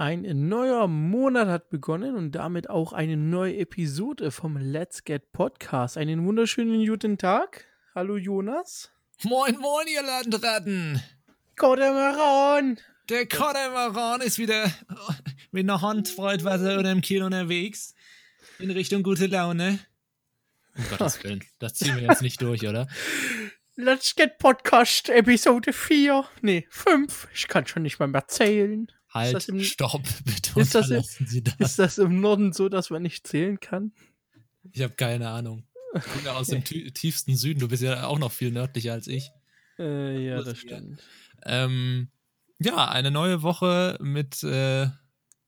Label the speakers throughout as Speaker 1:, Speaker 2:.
Speaker 1: Ein neuer Monat hat begonnen und damit auch eine neue Episode vom Let's Get Podcast. Einen wunderschönen guten Tag. Hallo Jonas.
Speaker 2: Moin, moin, ihr Landratten.
Speaker 1: Kodemaron.
Speaker 2: Der Kodemaron ist wieder mit einer Handbreit Wasser oder im Kino unterwegs. In Richtung gute Laune. Um Gottes Willen, das ziehen wir jetzt nicht durch, oder?
Speaker 1: Let's Get Podcast Episode 4. Nee, 5. Ich kann schon nicht mal mehr zählen.
Speaker 2: Halt,
Speaker 1: im,
Speaker 2: stopp, bitte
Speaker 1: ist das, im,
Speaker 2: Sie das.
Speaker 1: ist das im Norden so, dass man nicht zählen kann?
Speaker 2: Ich habe keine Ahnung. Ich bin ja aus dem tiefsten Süden. Du bist ja auch noch viel nördlicher als ich.
Speaker 1: Äh, ja, das stimmt.
Speaker 2: Ähm, ja, eine neue Woche mit äh,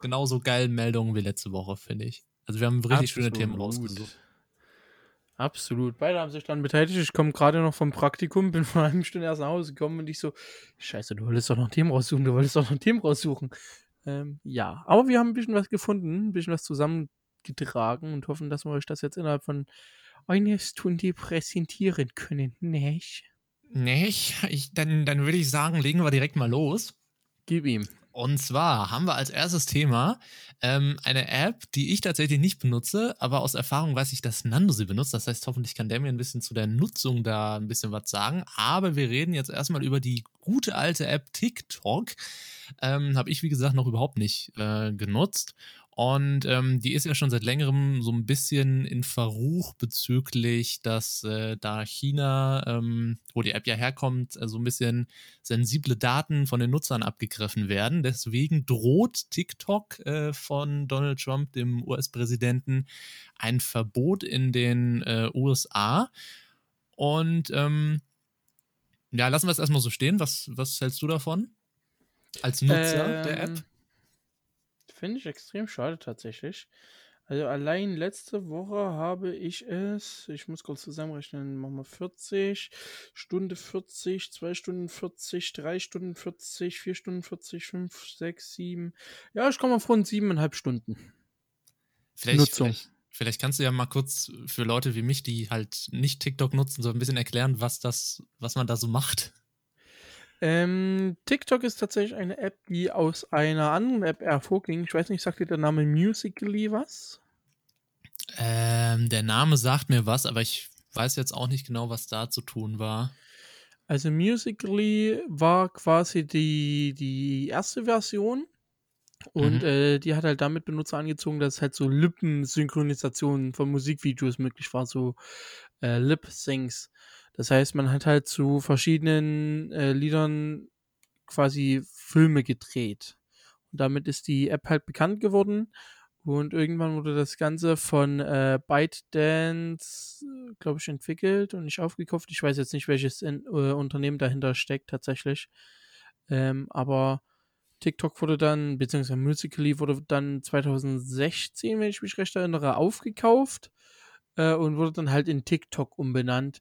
Speaker 2: genauso geilen Meldungen wie letzte Woche, finde ich. Also wir haben richtig Absolut. schöne Themen rausgesucht.
Speaker 1: Absolut. Beide haben sich dann beteiligt. Ich komme gerade noch vom Praktikum, bin vor einer Stunde erst nach Hause gekommen und ich so, scheiße, du wolltest doch noch Themen raussuchen, du wolltest doch noch Themen raussuchen. Ähm, ja, aber wir haben ein bisschen was gefunden, ein bisschen was zusammengetragen und hoffen, dass wir euch das jetzt innerhalb von einer Stunde präsentieren können, nicht?
Speaker 2: Nicht? Ich, dann, dann würde ich sagen, legen wir direkt mal los.
Speaker 1: Gib ihm.
Speaker 2: Und zwar haben wir als erstes Thema ähm, eine App, die ich tatsächlich nicht benutze, aber aus Erfahrung weiß ich, dass Nando sie benutzt. Das heißt, hoffentlich kann der mir ein bisschen zu der Nutzung da ein bisschen was sagen. Aber wir reden jetzt erstmal über die gute alte App TikTok. Ähm, Habe ich, wie gesagt, noch überhaupt nicht äh, genutzt. Und ähm, die ist ja schon seit längerem so ein bisschen in Verruch bezüglich, dass äh, da China, ähm, wo die App ja herkommt, äh, so ein bisschen sensible Daten von den Nutzern abgegriffen werden. Deswegen droht TikTok äh, von Donald Trump, dem US-Präsidenten, ein Verbot in den äh, USA. Und ähm, ja, lassen wir es erstmal so stehen. Was, was hältst du davon? Als Nutzer
Speaker 1: ähm,
Speaker 2: der App?
Speaker 1: Finde ich extrem schade tatsächlich. Also allein letzte Woche habe ich es, ich muss kurz zusammenrechnen, machen wir 40, Stunde 40, 2 Stunden 40, 3 Stunden 40, 4 Stunden 40, 5, 6, 7. Ja, ich komme auf rund siebeneinhalb Stunden.
Speaker 2: Vielleicht, Nutzung. Vielleicht, vielleicht kannst du ja mal kurz für Leute wie mich, die halt nicht TikTok nutzen, so ein bisschen erklären, was das, was man da so macht.
Speaker 1: Ähm, TikTok ist tatsächlich eine App, die aus einer anderen App hervorging. Ich weiß nicht, sagt dir der Name Musically was?
Speaker 2: Ähm, der Name sagt mir was, aber ich weiß jetzt auch nicht genau, was da zu tun war.
Speaker 1: Also Musically war quasi die, die erste Version. Und mhm. äh, die hat halt damit Benutzer angezogen, dass halt so Lippensynchronisation von Musikvideos möglich war, so äh, Lip-Syncs. Das heißt, man hat halt zu verschiedenen äh, Liedern quasi Filme gedreht. Und damit ist die App halt bekannt geworden. Und irgendwann wurde das Ganze von äh, ByteDance, glaube ich, entwickelt und nicht aufgekauft. Ich weiß jetzt nicht, welches in, äh, Unternehmen dahinter steckt tatsächlich. Ähm, aber TikTok wurde dann, beziehungsweise Musically wurde dann 2016, wenn ich mich recht erinnere, aufgekauft äh, und wurde dann halt in TikTok umbenannt.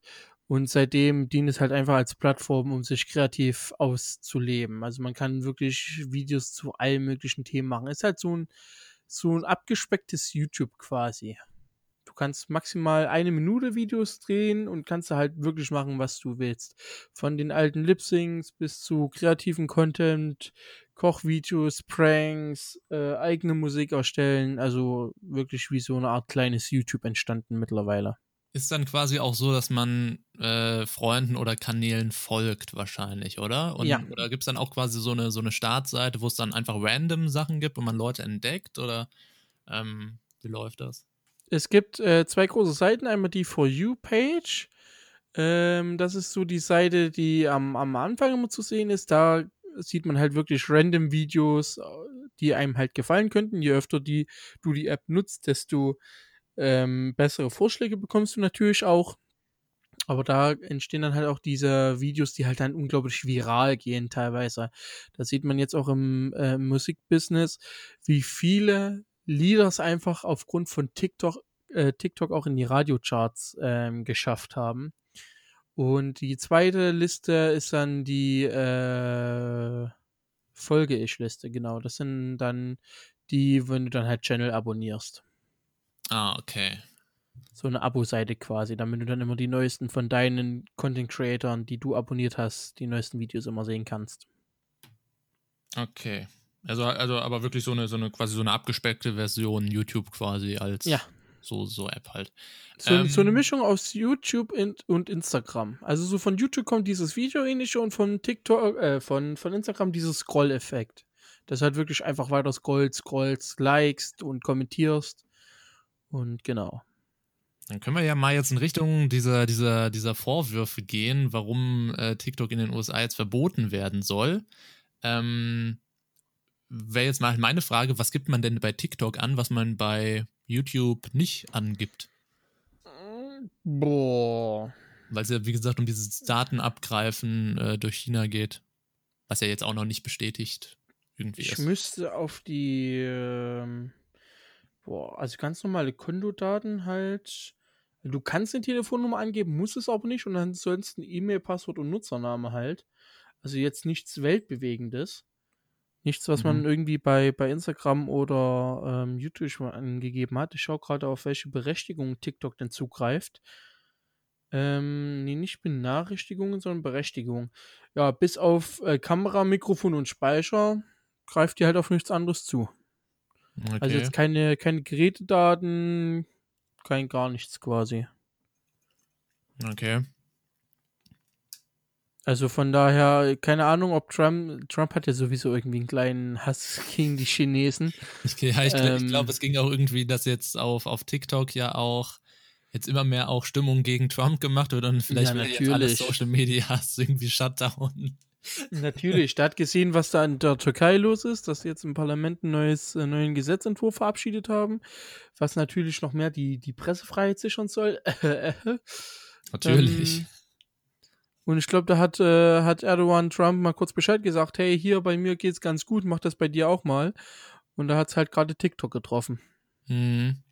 Speaker 1: Und seitdem dient es halt einfach als Plattform, um sich kreativ auszuleben. Also man kann wirklich Videos zu allen möglichen Themen machen. Ist halt so ein, so ein abgespecktes YouTube quasi. Du kannst maximal eine Minute Videos drehen und kannst halt wirklich machen, was du willst. Von den alten Lip-Syncs bis zu kreativen Content, Kochvideos, Pranks, äh, eigene Musik erstellen. Also wirklich wie so eine Art kleines YouTube entstanden mittlerweile
Speaker 2: ist dann quasi auch so, dass man äh, Freunden oder Kanälen folgt wahrscheinlich, oder? Und,
Speaker 1: ja.
Speaker 2: Oder gibt es dann auch quasi so eine, so eine Startseite, wo es dann einfach random Sachen gibt und man Leute entdeckt? Oder ähm, wie läuft das?
Speaker 1: Es gibt äh, zwei große Seiten. Einmal die For You-Page. Ähm, das ist so die Seite, die am, am Anfang immer zu sehen ist. Da sieht man halt wirklich random Videos, äh, die einem halt gefallen könnten. Je öfter die, du die App nutzt, desto ähm, bessere Vorschläge bekommst du natürlich auch. Aber da entstehen dann halt auch diese Videos, die halt dann unglaublich viral gehen teilweise. Da sieht man jetzt auch im äh, Musikbusiness, wie viele Lieder es einfach aufgrund von TikTok, äh, TikTok auch in die Radiocharts ähm, geschafft haben. Und die zweite Liste ist dann die äh, Folge-Ich-Liste, genau. Das sind dann die, wenn du dann halt Channel abonnierst.
Speaker 2: Ah, okay.
Speaker 1: So eine Abo-Seite quasi, damit du dann immer die neuesten von deinen Content-Creatoren, die du abonniert hast, die neuesten Videos immer sehen kannst.
Speaker 2: Okay. Also, also aber wirklich so eine, so eine quasi so eine abgespeckte Version YouTube quasi als
Speaker 1: Ja.
Speaker 2: so, so App halt.
Speaker 1: So,
Speaker 2: Ähm,
Speaker 1: so eine Mischung aus YouTube in, und Instagram. Also so von YouTube kommt dieses Video-ähnliche und von TikTok, äh, von, von Instagram dieses Scroll-Effekt. Das halt wirklich einfach weiter scrollst, scrollst, likest und kommentierst. Und genau.
Speaker 2: Dann können wir ja mal jetzt in Richtung dieser, dieser, dieser Vorwürfe gehen, warum äh, TikTok in den USA jetzt verboten werden soll. Ähm, Wäre jetzt mal meine Frage, was gibt man denn bei TikTok an, was man bei YouTube nicht angibt?
Speaker 1: Boah.
Speaker 2: Weil es ja, wie gesagt, um dieses Datenabgreifen äh, durch China geht, was ja jetzt auch noch nicht bestätigt irgendwie
Speaker 1: Ich
Speaker 2: ist.
Speaker 1: müsste auf die, ähm, boah, also ganz normale Kontodaten halt. Du kannst eine Telefonnummer angeben, musst es aber nicht und ansonsten E-Mail, Passwort und Nutzername halt. Also jetzt nichts Weltbewegendes. Nichts, was man
Speaker 2: Mhm.
Speaker 1: irgendwie bei, bei Instagram oder ähm, YouTube schon angegeben hat. Ich schaue gerade auf welche Berechtigungen TikTok denn zugreift. Ähm, nee, nicht Benachrichtigungen, sondern Berechtigungen. Ja, bis auf äh, Kamera, Mikrofon und Speicher greift die halt auf nichts anderes zu.
Speaker 2: Okay.
Speaker 1: Also jetzt keine, keine Gerätedaten, kein gar nichts quasi.
Speaker 2: okay.
Speaker 1: Also von daher, keine Ahnung, ob Trump, Trump hat ja sowieso irgendwie einen kleinen Hass gegen die Chinesen.
Speaker 2: Ich, ja, ich,
Speaker 1: Ähm,
Speaker 2: ich glaube, es ging auch irgendwie, dass jetzt auf, auf TikTok ja auch jetzt immer mehr auch Stimmung gegen Trump gemacht wird und vielleicht
Speaker 1: Ja,
Speaker 2: wird jetzt alles. Social Media irgendwie Shutdown.
Speaker 1: Natürlich, der hat gesehen, was da in der Türkei los ist, dass sie jetzt im Parlament ein neues, äh, neuen Gesetzentwurf verabschiedet haben, was natürlich noch mehr die, die Pressefreiheit sichern soll.
Speaker 2: Natürlich.
Speaker 1: Ähm, und ich glaube, da hat, äh, hat Erdogan Trump mal kurz Bescheid gesagt, hey, hier bei mir geht's ganz gut, mach das bei dir auch mal. Und da hat's halt gerade TikTok getroffen.
Speaker 2: Mhm.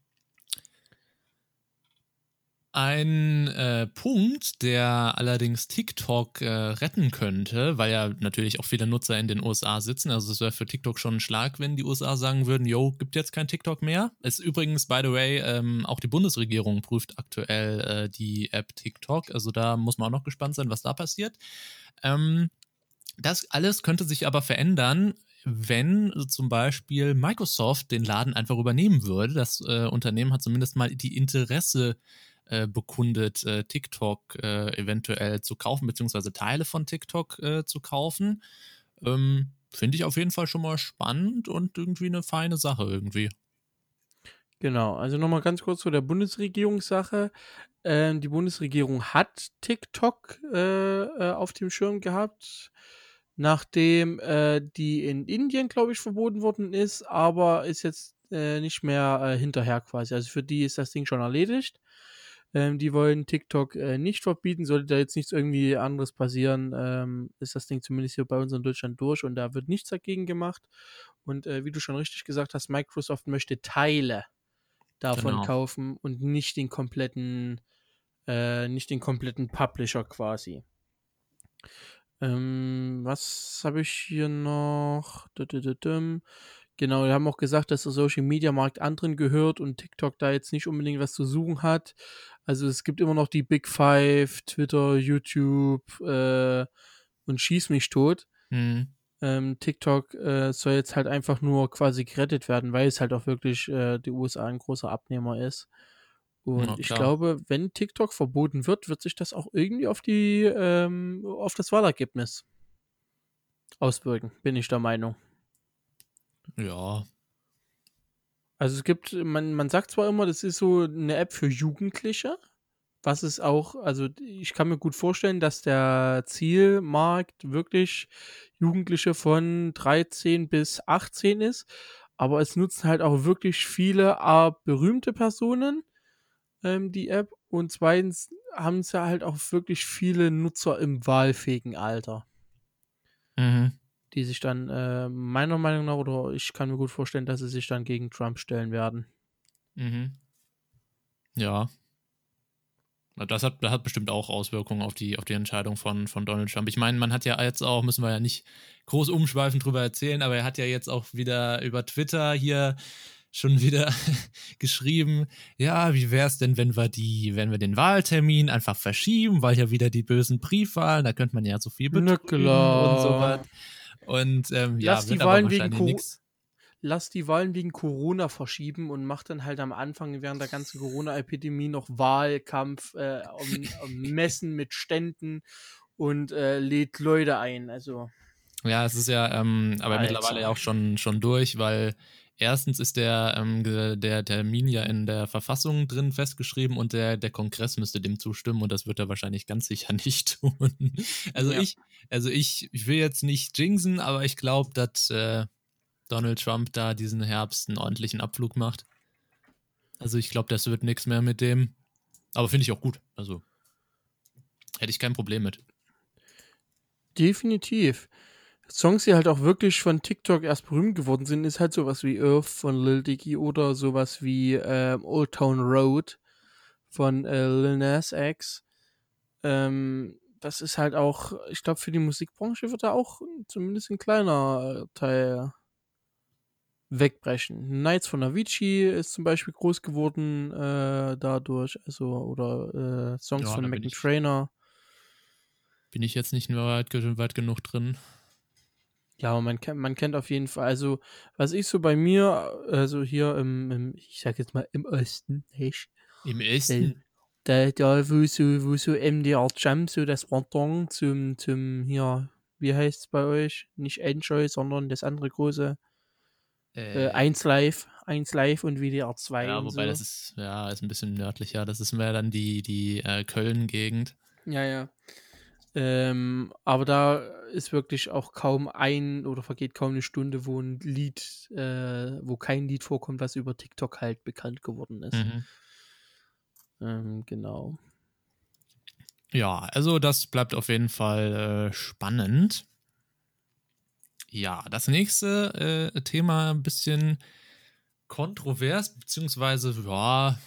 Speaker 2: Ein äh, Punkt, der allerdings TikTok äh, retten könnte, weil ja natürlich auch viele Nutzer in den USA sitzen, also es wäre für TikTok schon ein Schlag, wenn die USA sagen würden, yo, gibt jetzt kein TikTok mehr. Ist übrigens, by the way, ähm, auch die Bundesregierung prüft aktuell äh, die App TikTok, also da muss man auch noch gespannt sein, was da passiert. Ähm, das alles könnte sich aber verändern, wenn zum Beispiel Microsoft den Laden einfach übernehmen würde. Das äh, Unternehmen hat zumindest mal die Interesse äh, bekundet, äh, TikTok äh, eventuell zu kaufen, beziehungsweise Teile von TikTok äh, zu kaufen. Ähm, Finde ich auf jeden Fall schon mal spannend und irgendwie eine feine Sache irgendwie.
Speaker 1: Genau, also nochmal ganz kurz zu der Bundesregierungssache. Ähm, die Bundesregierung hat TikTok äh, auf dem Schirm gehabt, nachdem äh, die in Indien, glaube ich, verboten worden ist, aber ist jetzt äh, nicht mehr äh, hinterher quasi. Also für die ist das Ding schon erledigt. Ähm, die wollen TikTok äh, nicht verbieten. Sollte da jetzt nichts irgendwie anderes passieren, ähm, ist das Ding zumindest hier bei uns in Deutschland durch und da wird nichts dagegen gemacht. Und äh, wie du schon richtig gesagt hast, Microsoft möchte Teile davon
Speaker 2: Genau.
Speaker 1: kaufen und nicht den kompletten, äh, nicht den kompletten Publisher quasi. Ähm, was habe ich hier noch? Genau, wir haben auch gesagt, dass der Social Media Markt anderen gehört und TikTok da jetzt nicht unbedingt was zu suchen hat. Also es gibt immer noch die Big Five, Twitter, YouTube äh, und Schieß mich tot.
Speaker 2: Hm.
Speaker 1: Ähm, TikTok äh, soll jetzt halt einfach nur quasi gerettet werden, weil es halt auch wirklich äh, die USA ein großer Abnehmer ist. Und
Speaker 2: Ja,
Speaker 1: ich glaube, wenn TikTok verboten wird, wird sich das auch irgendwie auf die ähm, auf das Wahlergebnis auswirken, bin ich der Meinung.
Speaker 2: Ja.
Speaker 1: Also es gibt, man, man sagt zwar immer, das ist so eine App für Jugendliche, was es auch, also ich kann mir gut vorstellen, dass der Zielmarkt wirklich Jugendliche von 13 bis 18 ist, aber es nutzen halt auch wirklich viele A, berühmte Personen ähm, die App und zweitens haben es ja halt auch wirklich viele Nutzer im wahlfähigen Alter
Speaker 2: Mhm.
Speaker 1: Die sich dann äh, meiner Meinung nach, oder ich kann mir gut vorstellen, dass sie sich dann gegen Trump stellen werden.
Speaker 2: Mhm. Ja. Das hat, das hat bestimmt auch Auswirkungen auf die, auf die Entscheidung von, von Donald Trump. Ich meine, man hat ja jetzt auch, müssen wir ja nicht groß umschweifend drüber erzählen, aber er hat ja jetzt auch wieder über Twitter hier schon wieder geschrieben, ja, wie wäre es denn, wenn wir die, wenn wir den Wahltermin einfach verschieben, weil ja wieder die bösen Briefwahlen, da könnte man ja so viel betrügen und so was. Und ähm,
Speaker 1: Lass
Speaker 2: ja,
Speaker 1: die
Speaker 2: wird aber
Speaker 1: Wahlen wegen
Speaker 2: nichts.
Speaker 1: Lass die Wahlen wegen Corona verschieben und mach dann halt am Anfang während der ganzen Corona-Epidemie noch Wahlkampf, äh, um, um Messen mit Ständen und äh, lädt Leute ein. Also,
Speaker 2: Ja, es ist ja ähm, aber
Speaker 1: Alter.
Speaker 2: mittlerweile auch schon, schon durch, weil erstens ist der, ähm, der Termin ja in der Verfassung drin festgeschrieben und der, der Kongress müsste dem zustimmen und das wird er wahrscheinlich ganz sicher nicht tun. Also
Speaker 1: Ja.
Speaker 2: ich, also ich, ich will jetzt nicht jinxen, aber ich glaube, dass äh, Donald Trump da diesen Herbst einen ordentlichen Abflug macht. Also ich glaube, das wird nichts mehr mit dem. Aber finde ich auch gut. Also hätte ich kein Problem mit.
Speaker 1: definitiv. Songs, die halt auch wirklich von TikTok erst berühmt geworden sind, ist halt sowas wie Earth von Lil Dicky oder sowas wie ähm, Old Town Road von äh, Lil Nas X. Ähm, das ist halt auch, ich glaube, für die Musikbranche wird da auch zumindest ein kleiner äh, Teil wegbrechen. Nights von Avicii ist zum Beispiel groß geworden äh, dadurch, also oder äh, Songs
Speaker 2: Ja,
Speaker 1: von
Speaker 2: da bin
Speaker 1: Trainor.
Speaker 2: Bin ich jetzt nicht mehr weit, weit genug drin.
Speaker 1: Ja, aber man kennt, man kennt auf jeden Fall, also was ich so bei mir, also hier im, im ich sag jetzt mal im Osten, nicht?
Speaker 2: Im
Speaker 1: Äh,
Speaker 2: Esten.
Speaker 1: da, da wo so, wo so MDR Jump, so das Pendant zum, zum, hier, wie heißt's bei euch? Nicht Enjoy, sondern das andere große, äh, 1 Live, 1 Live und WDR 2
Speaker 2: Ja, wobei
Speaker 1: so.
Speaker 2: das ist, ja, ist ein bisschen nördlicher. Das ist mehr dann die, die äh, Köln-Gegend.
Speaker 1: Ja, ja. Ähm, aber da ist wirklich auch kaum ein oder vergeht kaum eine Stunde, wo ein Lied, äh, wo kein Lied vorkommt, was über TikTok halt bekannt geworden ist.
Speaker 2: Mhm.
Speaker 1: Ähm, genau.
Speaker 2: Ja, also das bleibt auf jeden Fall äh, spannend. Ja, das nächste äh, Thema ein bisschen kontrovers, beziehungsweise, ja,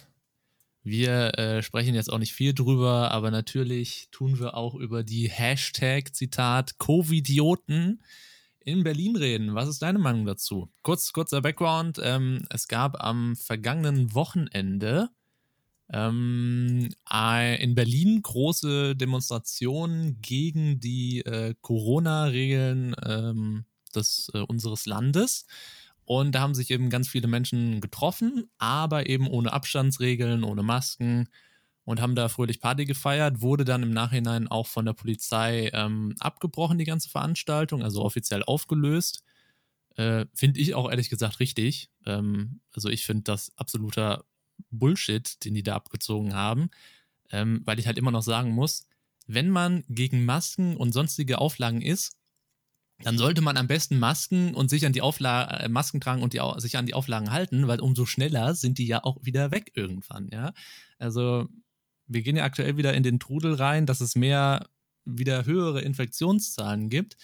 Speaker 2: wir äh, sprechen jetzt auch nicht viel drüber, aber natürlich tun wir auch über die Hashtag, Zitat, Covidioten in Berlin reden. Was ist deine Meinung dazu? Kurz, kurzer Background. Ähm, es gab am vergangenen Wochenende ähm, äh, in Berlin große Demonstrationen gegen die äh, Corona-Regeln ähm, des, äh, unseres Landes. Und da haben sich eben ganz viele Menschen getroffen, aber eben ohne Abstandsregeln, ohne Masken und haben da fröhlich Party gefeiert. Wurde dann im Nachhinein auch von der Polizei ähm, abgebrochen, die ganze Veranstaltung, also offiziell aufgelöst. Äh, finde ich auch ehrlich gesagt richtig. Ähm, also ich finde das absoluter Bullshit, den die da abgezogen haben, ähm, weil ich halt immer noch sagen muss, wenn man gegen Masken und sonstige Auflagen ist, dann sollte man am besten Masken und sich an die Aufla äh, Masken tragen und die, sich an die Auflagen halten, weil umso schneller sind die ja auch wieder weg irgendwann, ja. Also wir gehen ja aktuell wieder in den Trudel rein, dass es mehr wieder höhere Infektionszahlen gibt.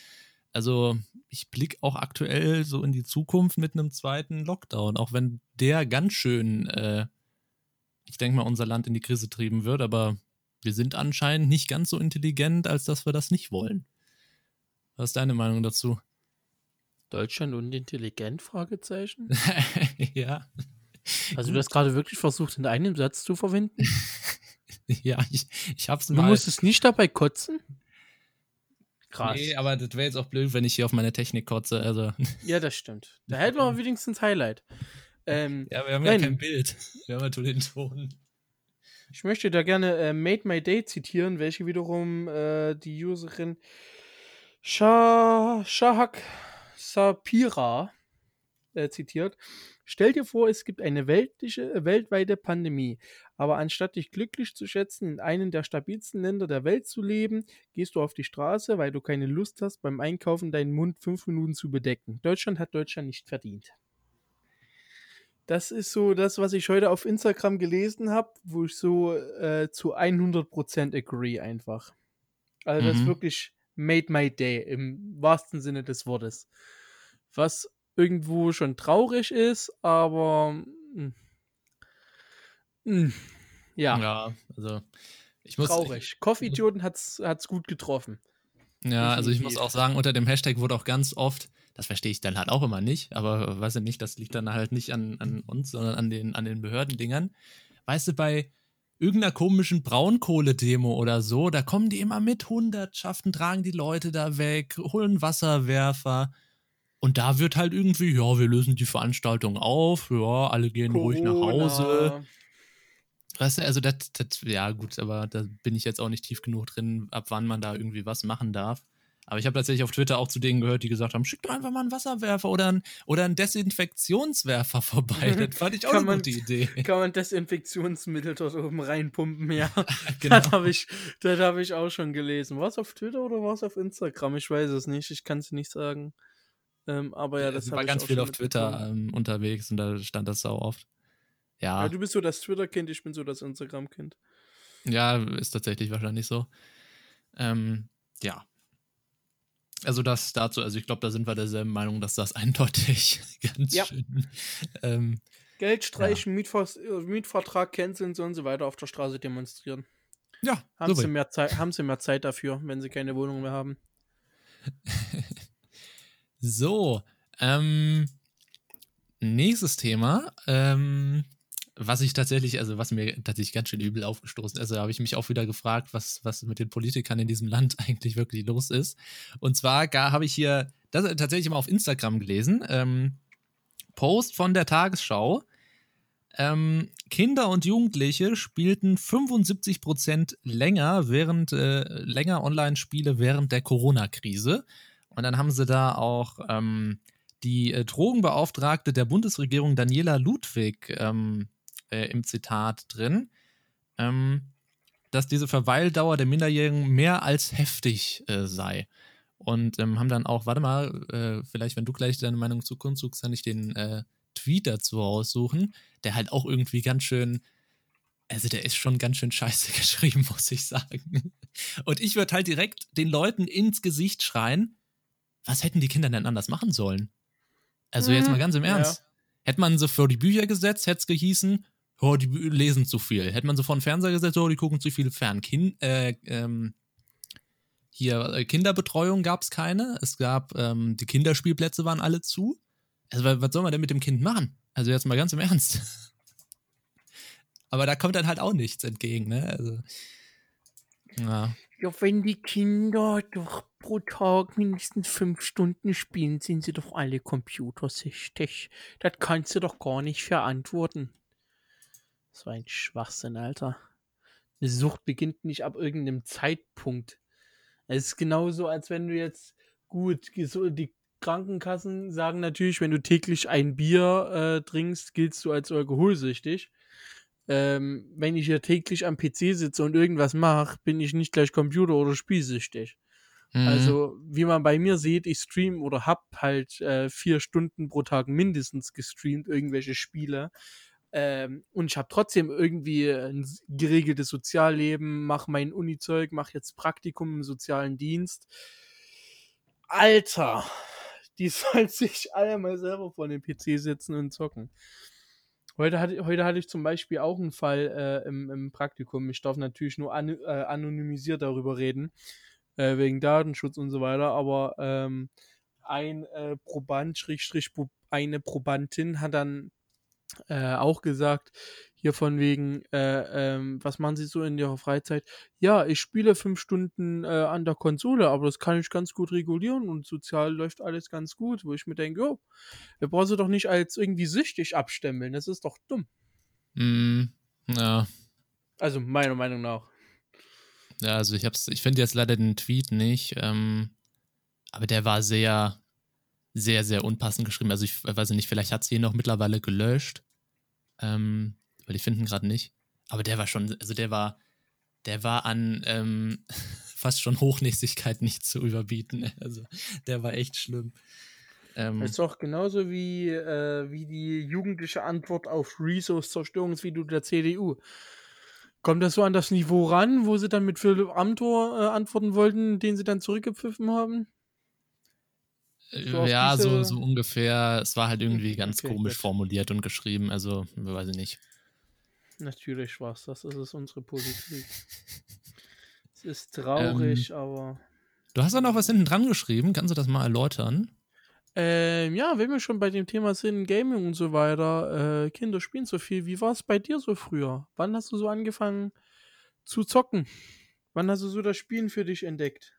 Speaker 2: Also ich blicke auch aktuell so in die Zukunft mit einem zweiten Lockdown, auch wenn der ganz schön, äh, ich denke mal, unser Land in die Krise trieben wird, aber wir sind anscheinend nicht ganz so intelligent, als dass wir das nicht wollen. Was ist deine Meinung dazu?
Speaker 1: Deutschland und intelligent? Fragezeichen.
Speaker 2: ja.
Speaker 1: Also du das gerade wirklich versucht, in einem Satz zu verwenden?
Speaker 2: Ja, ich, ich hab's
Speaker 1: Du
Speaker 2: mal.
Speaker 1: musstest nicht dabei kotzen? Krass.
Speaker 2: Nee, aber das wäre jetzt auch blöd, wenn ich hier auf meine Technik kotze. Also.
Speaker 1: Ja, das stimmt. Da hätten wir wenigstens Highlight. Ähm,
Speaker 2: Ja, wir haben
Speaker 1: Nein.
Speaker 2: ja kein Bild. Wir haben ja nur den Ton.
Speaker 1: Ich möchte da gerne äh, Made My Day zitieren, welche wiederum äh, die Userin Shah Shahak Sapira äh, zitiert. Stell dir vor, es gibt eine weltliche, äh, weltweite Pandemie, aber anstatt dich glücklich zu schätzen, in einem der stabilsten Länder der Welt zu leben, gehst du auf die Straße, weil du keine Lust hast, beim Einkaufen deinen Mund fünf Minuten zu bedecken. Deutschland hat Deutschland nicht verdient. Das ist so das, was ich heute auf Instagram gelesen habe, wo ich so äh, zu 100% agree einfach. Also das ist
Speaker 2: Mhm.
Speaker 1: wirklich made my day im wahrsten Sinne des Wortes. Was irgendwo schon traurig ist, aber mh, mh, ja,
Speaker 2: Ja, also. Ich muss,
Speaker 1: traurig. Coffee-Idioten hat's, hat's gut getroffen.
Speaker 2: Ja, also ich muss
Speaker 1: Definitiv.
Speaker 2: auch sagen, unter dem Hashtag wurde auch ganz oft, das verstehe ich dann halt auch immer nicht, aber weiß ich nicht, das liegt dann halt nicht an, an uns, sondern an den, an den Behördendingern. Weißt du, bei, irgendeiner komischen Braunkohle-Demo oder so, da kommen die immer mit Hundertschaften, tragen die Leute da weg, holen Wasserwerfer. Und da wird halt irgendwie, ja, wir lösen die Veranstaltung auf, ja, alle gehen Corona. ruhig nach Hause. Weißt du, also das, das, ja gut, aber da bin ich jetzt auch nicht tief genug drin, ab wann man da irgendwie was machen darf. Aber ich habe tatsächlich auf Twitter auch zu denen gehört, die gesagt haben, schickt doch einfach mal einen Wasserwerfer oder einen, oder einen Desinfektionswerfer vorbei. Das fand ich auch eine gute Idee.
Speaker 1: Kann man Desinfektionsmittel dort oben reinpumpen, ja. genau. Das habe ich, hab ich auch schon gelesen. War es auf Twitter oder war es auf Instagram? Ich weiß es nicht, ich kann es nicht sagen. Ähm, aber ja, das
Speaker 2: ja, war ganz viel auf Twitter ähm, unterwegs und da stand das auch oft. Ja. ja
Speaker 1: du bist so das Twitter-Kind, ich bin so das Instagram-Kind.
Speaker 2: Ja, ist tatsächlich wahrscheinlich so. Ähm, ja, also das dazu, also ich glaube, da sind wir derselben Meinung, dass das eindeutig ganz ja. schön. Ähm,
Speaker 1: Geld streichen, ja. Mietver Mietvertrag canceln, sollen sie weiter auf der Straße demonstrieren.
Speaker 2: Ja,
Speaker 1: haben, so sie mehr Zeit, haben sie mehr Zeit dafür, wenn sie keine Wohnung mehr haben.
Speaker 2: so, ähm, nächstes Thema. Ähm, was ich tatsächlich, also was mir tatsächlich ganz schön übel aufgestoßen ist, also habe ich mich auch wieder gefragt, was, was mit den Politikern in diesem Land eigentlich wirklich los ist. Und zwar habe ich hier das tatsächlich mal auf Instagram gelesen, ähm, Post von der Tagesschau. Ähm, Kinder und Jugendliche spielten 75 Prozent länger während äh, länger Online-Spiele während der Corona-Krise. Und dann haben sie da auch ähm, die äh, Drogenbeauftragte der Bundesregierung Daniela Ludwig ähm, äh, im Zitat drin, ähm, dass diese Verweildauer der Minderjährigen mehr als heftig äh, sei. Und ähm, haben dann auch, warte mal, äh, vielleicht, wenn du gleich deine Meinung zu Kunst suchst, kann ich den äh, Tweet dazu raussuchen, der halt auch irgendwie ganz schön, also der ist schon ganz schön scheiße geschrieben, muss ich sagen. Und ich würde halt direkt den Leuten ins Gesicht schreien, was hätten die Kinder denn anders machen sollen? Also jetzt mhm. mal ganz im Ernst. Ja. Hätte man sie vor die Bücher gesetzt, hätte es gehießen, oh, die lesen zu viel. Hätte man so vor den Fernseher gesetzt, oh, die gucken zu viel fern. Kind, äh, ähm, hier, äh, Kinderbetreuung gab es keine. Es gab, ähm, die Kinderspielplätze waren alle zu. Also, was soll man denn mit dem Kind machen? Also, jetzt mal ganz im Ernst. Aber da kommt dann halt auch nichts entgegen, ne? Also,
Speaker 1: ja. Ja, wenn die Kinder doch pro Tag mindestens fünf Stunden spielen, sind sie doch alle computersüchtig. Das kannst du doch gar nicht verantworten. Das war ein Schwachsinn, Alter. Eine Sucht beginnt nicht ab irgendeinem Zeitpunkt. Es ist genauso, als wenn du jetzt, gut, die Krankenkassen sagen natürlich, wenn du täglich ein Bier äh, trinkst, giltst du als alkoholsüchtig. Ähm, wenn ich hier täglich am PC sitze und irgendwas mache, bin ich nicht gleich Computer- oder spielsüchtig. Mhm. Also, wie man bei mir sieht, ich stream oder hab halt äh, vier Stunden pro Tag mindestens gestreamt, irgendwelche Spiele. Ähm, und ich habe trotzdem irgendwie ein geregeltes Sozialleben, mache mein Uni-Zeug, mache jetzt Praktikum im sozialen Dienst. Alter, die sollen sich alle mal selber vor dem PC sitzen und zocken. Heute hatte, heute hatte ich zum Beispiel auch einen Fall äh, im, im, Praktikum. Ich darf natürlich nur an, äh, anonymisiert darüber reden, äh, wegen Datenschutz und so weiter, aber ähm, ein äh, Proband, Schrägstrich, eine Probandin hat dann äh, auch gesagt, hier von wegen, äh, ähm, was machen Sie so in Ihrer Freizeit? Ja, ich spiele fünf Stunden äh, an der Konsole, aber das kann ich ganz gut regulieren und sozial läuft alles ganz gut, wo ich mir denke, oh, wir brauchen sie doch nicht als irgendwie süchtig abstempeln, das ist doch dumm.
Speaker 2: Mm, ja.
Speaker 1: Also meiner Meinung nach.
Speaker 2: Ja, also ich hab's, ich finde jetzt leider den Tweet nicht, ähm, aber der war sehr, sehr, sehr unpassend geschrieben. Also ich weiß nicht, vielleicht hat sie ihn noch mittlerweile gelöscht. Ähm, weil ich finde ihn gerade nicht. Aber der war schon, also der war, der war an ähm, fast schon Hochnäsigkeit nicht zu überbieten. Also der war echt schlimm.
Speaker 1: Ähm, ist doch genauso wie, äh, wie die jugendliche Antwort auf Resource Zerstörungsvideo der CDU. Kommt das so an das Niveau ran, wo sie dann mit Philipp Amthor äh, antworten wollten, den sie dann zurückgepfiffen haben?
Speaker 2: So ja, so, so ungefähr. Es war halt irgendwie ganz okay, komisch gut. formuliert und geschrieben. Also, weiß ich nicht.
Speaker 1: Natürlich war es das. Das ist unsere Politik. es ist traurig, ähm, aber.
Speaker 2: Du hast da noch was hinten dran geschrieben. Kannst du das mal erläutern?
Speaker 1: Ähm, ja, wenn wir schon bei dem Thema sind, Gaming und so weiter, äh, Kinder spielen so viel. Wie war es bei dir so früher? Wann hast du so angefangen zu zocken? Wann hast du so das Spielen für dich entdeckt?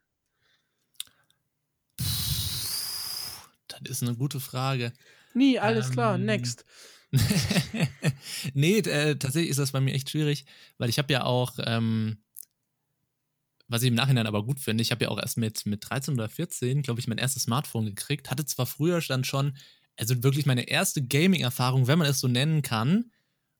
Speaker 2: Das ist eine gute Frage.
Speaker 1: Nie, alles ähm, klar, next.
Speaker 2: nee, äh, tatsächlich ist das bei mir echt schwierig, weil ich habe ja auch, ähm, was ich im Nachhinein aber gut finde, ich habe ja auch erst mit, mit 13 oder 14, glaube ich, mein erstes Smartphone gekriegt. Hatte zwar früher dann schon, also wirklich meine erste Gaming-Erfahrung, wenn man es so nennen kann,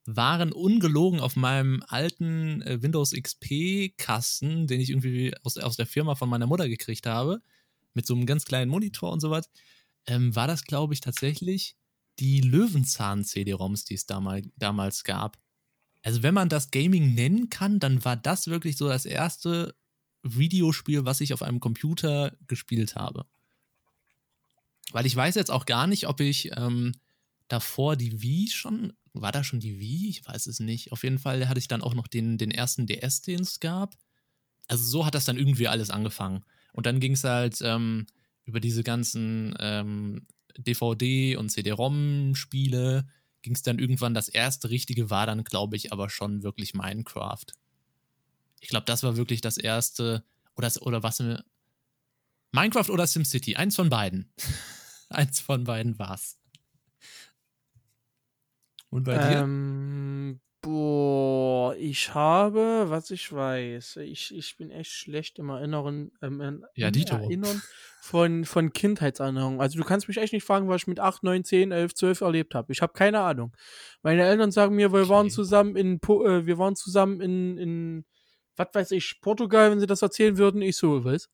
Speaker 2: waren ungelogen auf meinem alten äh, Windows XP-Kasten, den ich irgendwie aus, aus der Firma von meiner Mutter gekriegt habe, mit so einem ganz kleinen Monitor und so was, ähm, war das, glaube ich, tatsächlich die Löwenzahn-CD-ROMs, die es damals, damals gab. Also, wenn man das Gaming nennen kann, dann war das wirklich so das erste Videospiel, was ich auf einem Computer gespielt habe. Weil ich weiß jetzt auch gar nicht, ob ich ähm, davor die Wii schon, war da schon die Wii? Ich weiß es nicht. Auf jeden Fall hatte ich dann auch noch den, den ersten DS, den es gab. Also so hat das dann irgendwie alles angefangen. Und dann ging es halt ähm, über diese ganzen ähm, DVD- und CD-ROM-Spiele ging es dann irgendwann, das erste richtige war dann, glaube ich, aber schon wirklich Minecraft. Ich glaube, das war wirklich das erste, oder, oder was, Minecraft oder SimCity, eins von beiden. eins von beiden war's.
Speaker 1: Und bei dir? Ähm, Ich habe, was ich weiß, ich, ich bin echt schlecht im Erinnern, ähm,
Speaker 2: ja, Dito.
Speaker 1: Erinnern von, von Kindheitserinnerungen. Also du kannst mich echt nicht fragen, was ich mit 8, 9, 10, 11, 12 erlebt habe. Ich habe keine Ahnung. Meine Eltern sagen mir, wir okay. waren zusammen in, äh, wir waren zusammen in, in, was weiß ich, Portugal, wenn sie das erzählen würden. Ich so, was?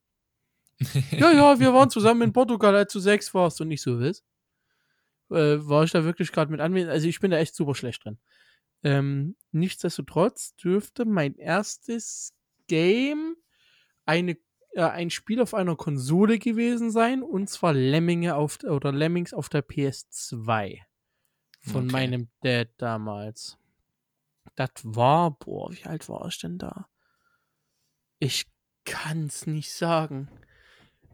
Speaker 1: ja, ja, wir waren zusammen in Portugal, als du sechs warst und ich so, was? Äh, war ich da wirklich gerade mit anwesend? Also ich bin da echt super schlecht drin. Ähm, nichtsdestotrotz dürfte mein erstes Game eine, äh, ein Spiel auf einer Konsole gewesen sein, und zwar Lemminge auf oder Lemmings auf der PS2 von okay. meinem Dad damals. Das war, boah, wie alt war ich denn da? Ich kann's nicht sagen.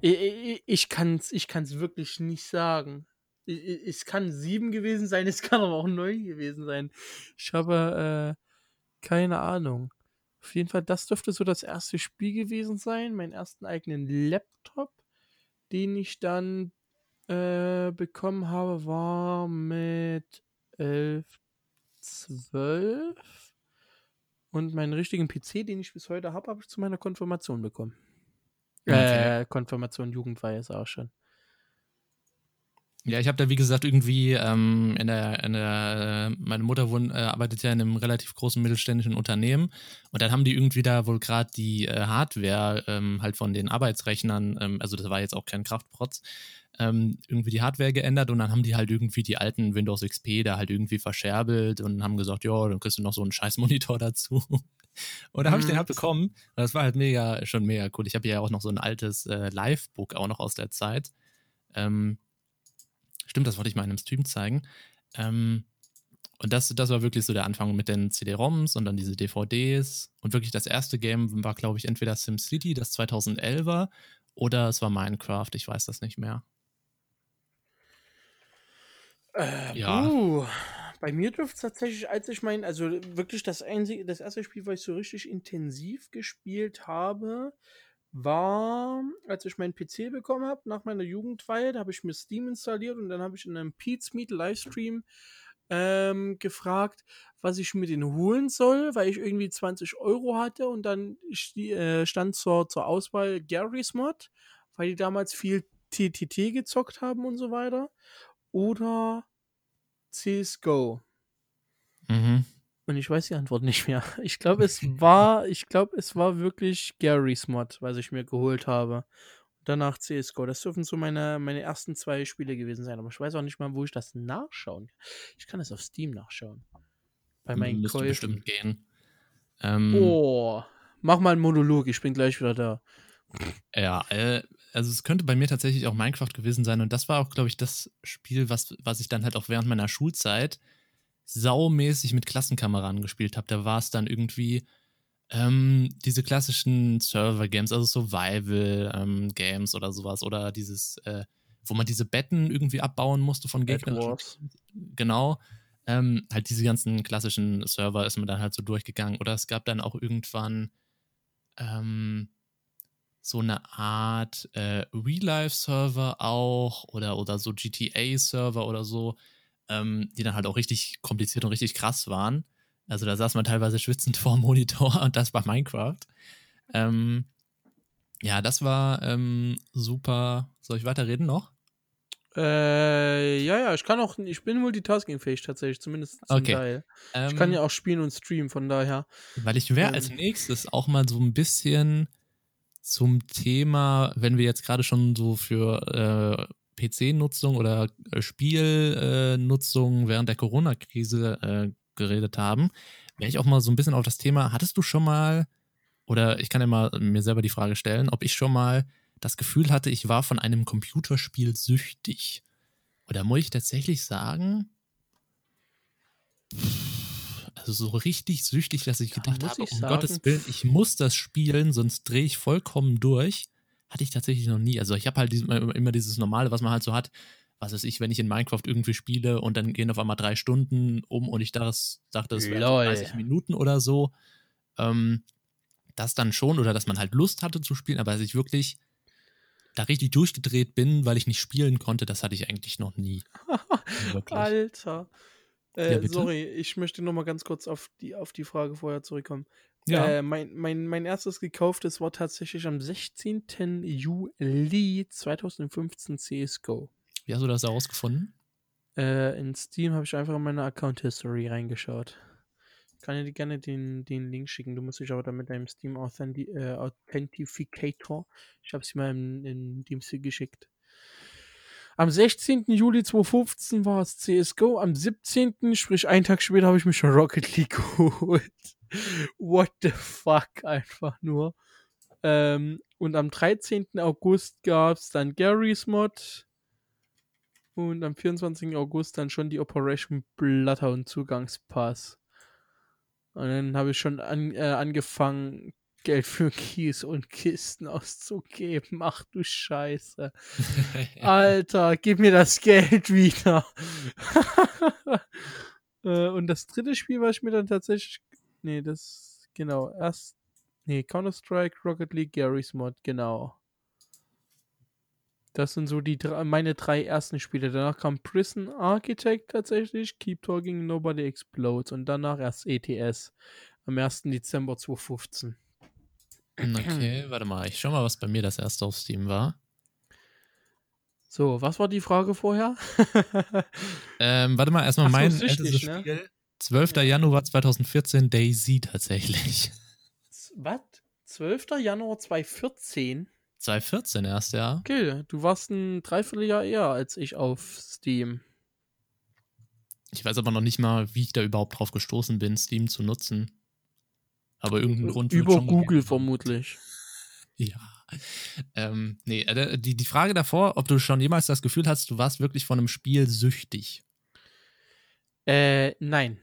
Speaker 1: Ich, ich, ich kann's, ich kann's wirklich nicht sagen es kann sieben gewesen sein, es kann aber auch neun gewesen sein. Ich habe äh, keine Ahnung. Auf jeden Fall, das dürfte so das erste Spiel gewesen sein. Meinen ersten eigenen Laptop, den ich dann äh, bekommen habe, war mit 11, 12. Und meinen richtigen PC, den ich bis heute habe, habe ich zu meiner Konfirmation bekommen. Okay. Äh, Konfirmation, Jugendweihe ist auch schon.
Speaker 2: Ja, ich habe da wie gesagt irgendwie ähm, in der, in der äh, meine Mutter wohnt, äh, arbeitet ja in einem relativ großen mittelständischen Unternehmen und dann haben die irgendwie da wohl gerade die äh, Hardware ähm, halt von den Arbeitsrechnern, ähm, also das war jetzt auch kein Kraftprotz, ähm, irgendwie die Hardware geändert und dann haben die halt irgendwie die alten Windows XP da halt irgendwie verscherbelt und haben gesagt, ja, dann kriegst du noch so einen scheiß Monitor dazu. Und da habe ich den mhm. halt bekommen. Und das war halt mega, schon mega cool. Ich habe ja auch noch so ein altes äh, Live-Book auch noch aus der Zeit. Ähm, Stimmt, das wollte ich mal in einem Stream zeigen. Ähm, und das, das war wirklich so der Anfang mit den CD-ROMs und dann diese DVDs. Und wirklich das erste Game war, glaube ich, entweder SimCity, das 2011 war, oder es war Minecraft, ich weiß das nicht mehr.
Speaker 1: Äh, ja. Uh, bei mir dürfte es tatsächlich, als ich mein, also wirklich das einzige, das erste Spiel, was ich so richtig intensiv gespielt habe, war, als ich meinen PC bekommen habe, nach meiner Jugendweihe, da habe ich mir Steam installiert und dann habe ich in einem Pete's Meet Livestream ähm, gefragt, was ich mir den holen soll, weil ich irgendwie 20 Euro hatte und dann äh, stand zur, zur Auswahl Gary's Mod, weil die damals viel TTT gezockt haben und so weiter. Oder CSGO. Mhm. Und ich weiß die Antwort nicht mehr. Ich glaube, es war, ich glaube, es war wirklich Gary's Mod, was ich mir geholt habe. Danach CSGO. Das dürfen so meine, meine ersten zwei Spiele gewesen sein. Aber ich weiß auch nicht mal, wo ich das nachschauen kann. Ich kann es auf Steam nachschauen.
Speaker 2: Bei meinen Müsste Käufen. bestimmt gehen.
Speaker 1: Ähm, oh, mach mal einen Monolog. Ich bin gleich wieder da.
Speaker 2: Ja, äh, also es könnte bei mir tatsächlich auch Minecraft gewesen sein. Und das war auch, glaube ich, das Spiel, was, was ich dann halt auch während meiner Schulzeit saumäßig mit Klassenkameraden gespielt habe. Da war es dann irgendwie ähm, diese klassischen Server-Games, also Survival-Games ähm, oder sowas. Oder dieses, äh, wo man diese Betten irgendwie abbauen musste von Gegnern. Genau. Ähm, halt diese ganzen klassischen Server ist man dann halt so durchgegangen. Oder es gab dann auch irgendwann ähm, so eine Art äh, Real-Life-Server auch oder, oder so GTA-Server oder so, ähm, die dann halt auch richtig kompliziert und richtig krass waren. Also da saß man teilweise schwitzend vor dem Monitor und das war Minecraft. Ähm, ja, das war ähm, super. Soll ich weiterreden noch?
Speaker 1: Äh, ja, ja, ich kann auch, ich bin multitaskingfähig tatsächlich, zumindest zum okay. Teil. Ähm, ich kann ähm, ja auch spielen und streamen, von daher.
Speaker 2: Weil ich wäre ähm, als nächstes auch mal so ein bisschen zum Thema, wenn wir jetzt gerade schon so für äh, PC-Nutzung oder äh, Spielnutzung äh, während der Corona-Krise äh, geredet haben, wäre ich auch mal so ein bisschen auf das Thema, hattest du schon mal, oder ich kann ja mal mir selber die Frage stellen, ob ich schon mal das Gefühl hatte, ich war von einem Computerspiel süchtig. Oder muss ich tatsächlich sagen, also so richtig süchtig, dass ich gedacht habe, um sagen. Gottes Willen, ich muss das spielen, sonst drehe ich vollkommen durch. Hatte ich tatsächlich noch nie. Also ich habe halt immer dieses Normale, was man halt so hat. Was weiß ich, wenn ich in Minecraft irgendwie spiele und dann gehen auf einmal drei Stunden um und ich das dachte, das wären 30 Minuten oder so. Ähm, das dann schon, oder dass man halt Lust hatte zu spielen, aber dass ich wirklich da richtig durchgedreht bin, weil ich nicht spielen konnte, das hatte ich eigentlich noch nie.
Speaker 1: Alter. Äh, ja, sorry, ich möchte noch mal ganz kurz auf die, auf die Frage vorher zurückkommen. Ja. Äh, mein, mein, mein erstes gekauftes war tatsächlich am 16. Juli 2015 CSGO.
Speaker 2: Wie hast du das herausgefunden?
Speaker 1: Äh, in Steam habe ich einfach in meine Account History reingeschaut kann dir gerne den, den Link schicken. Du musst dich aber dann mit deinem Steam Authenti äh, Authentificator. Ich habe es mal in, in Dienste geschickt. Am 16. Juli 2015 war es CSGO. Am 17., sprich einen Tag später, habe ich mich schon Rocket League geholt. What the fuck, einfach nur. Ähm, und am 13. August gab es dann Gary's Mod. Und am 24. August dann schon die Operation Bloodhound Zugangspass. Und dann habe ich schon an, äh, angefangen, Geld für Kies und Kisten auszugeben. Ach du Scheiße. Alter, gib mir das Geld wieder. äh, und das dritte Spiel, was ich mir dann tatsächlich. Nee, das. Genau. Erst. Nee, Counter-Strike, Rocket League, Gary's Mod, genau. Das sind so die meine drei ersten Spiele. Danach kam Prison Architect tatsächlich, Keep Talking, Nobody Explodes und danach erst ETS am 1. Dezember 2015.
Speaker 2: Okay, warte mal, ich schau mal, was bei mir das erste auf Steam war.
Speaker 1: So, was war die Frage vorher?
Speaker 2: ähm, warte mal, erstmal mein so, ältestes ne? Spiel. 12. Ja. Januar 2014, Daisy tatsächlich.
Speaker 1: Was? 12. Januar 2014?
Speaker 2: 2014 erst, ja.
Speaker 1: Okay, du warst ein Dreivierteljahr eher als ich auf Steam.
Speaker 2: Ich weiß aber noch nicht mal, wie ich da überhaupt drauf gestoßen bin, Steam zu nutzen. Aber irgendein Grund.
Speaker 1: Über Google vermutlich.
Speaker 2: Ja. Ähm, nee, äh, die, die Frage davor, ob du schon jemals das Gefühl hast, du warst wirklich von einem Spiel süchtig.
Speaker 1: Äh, nein.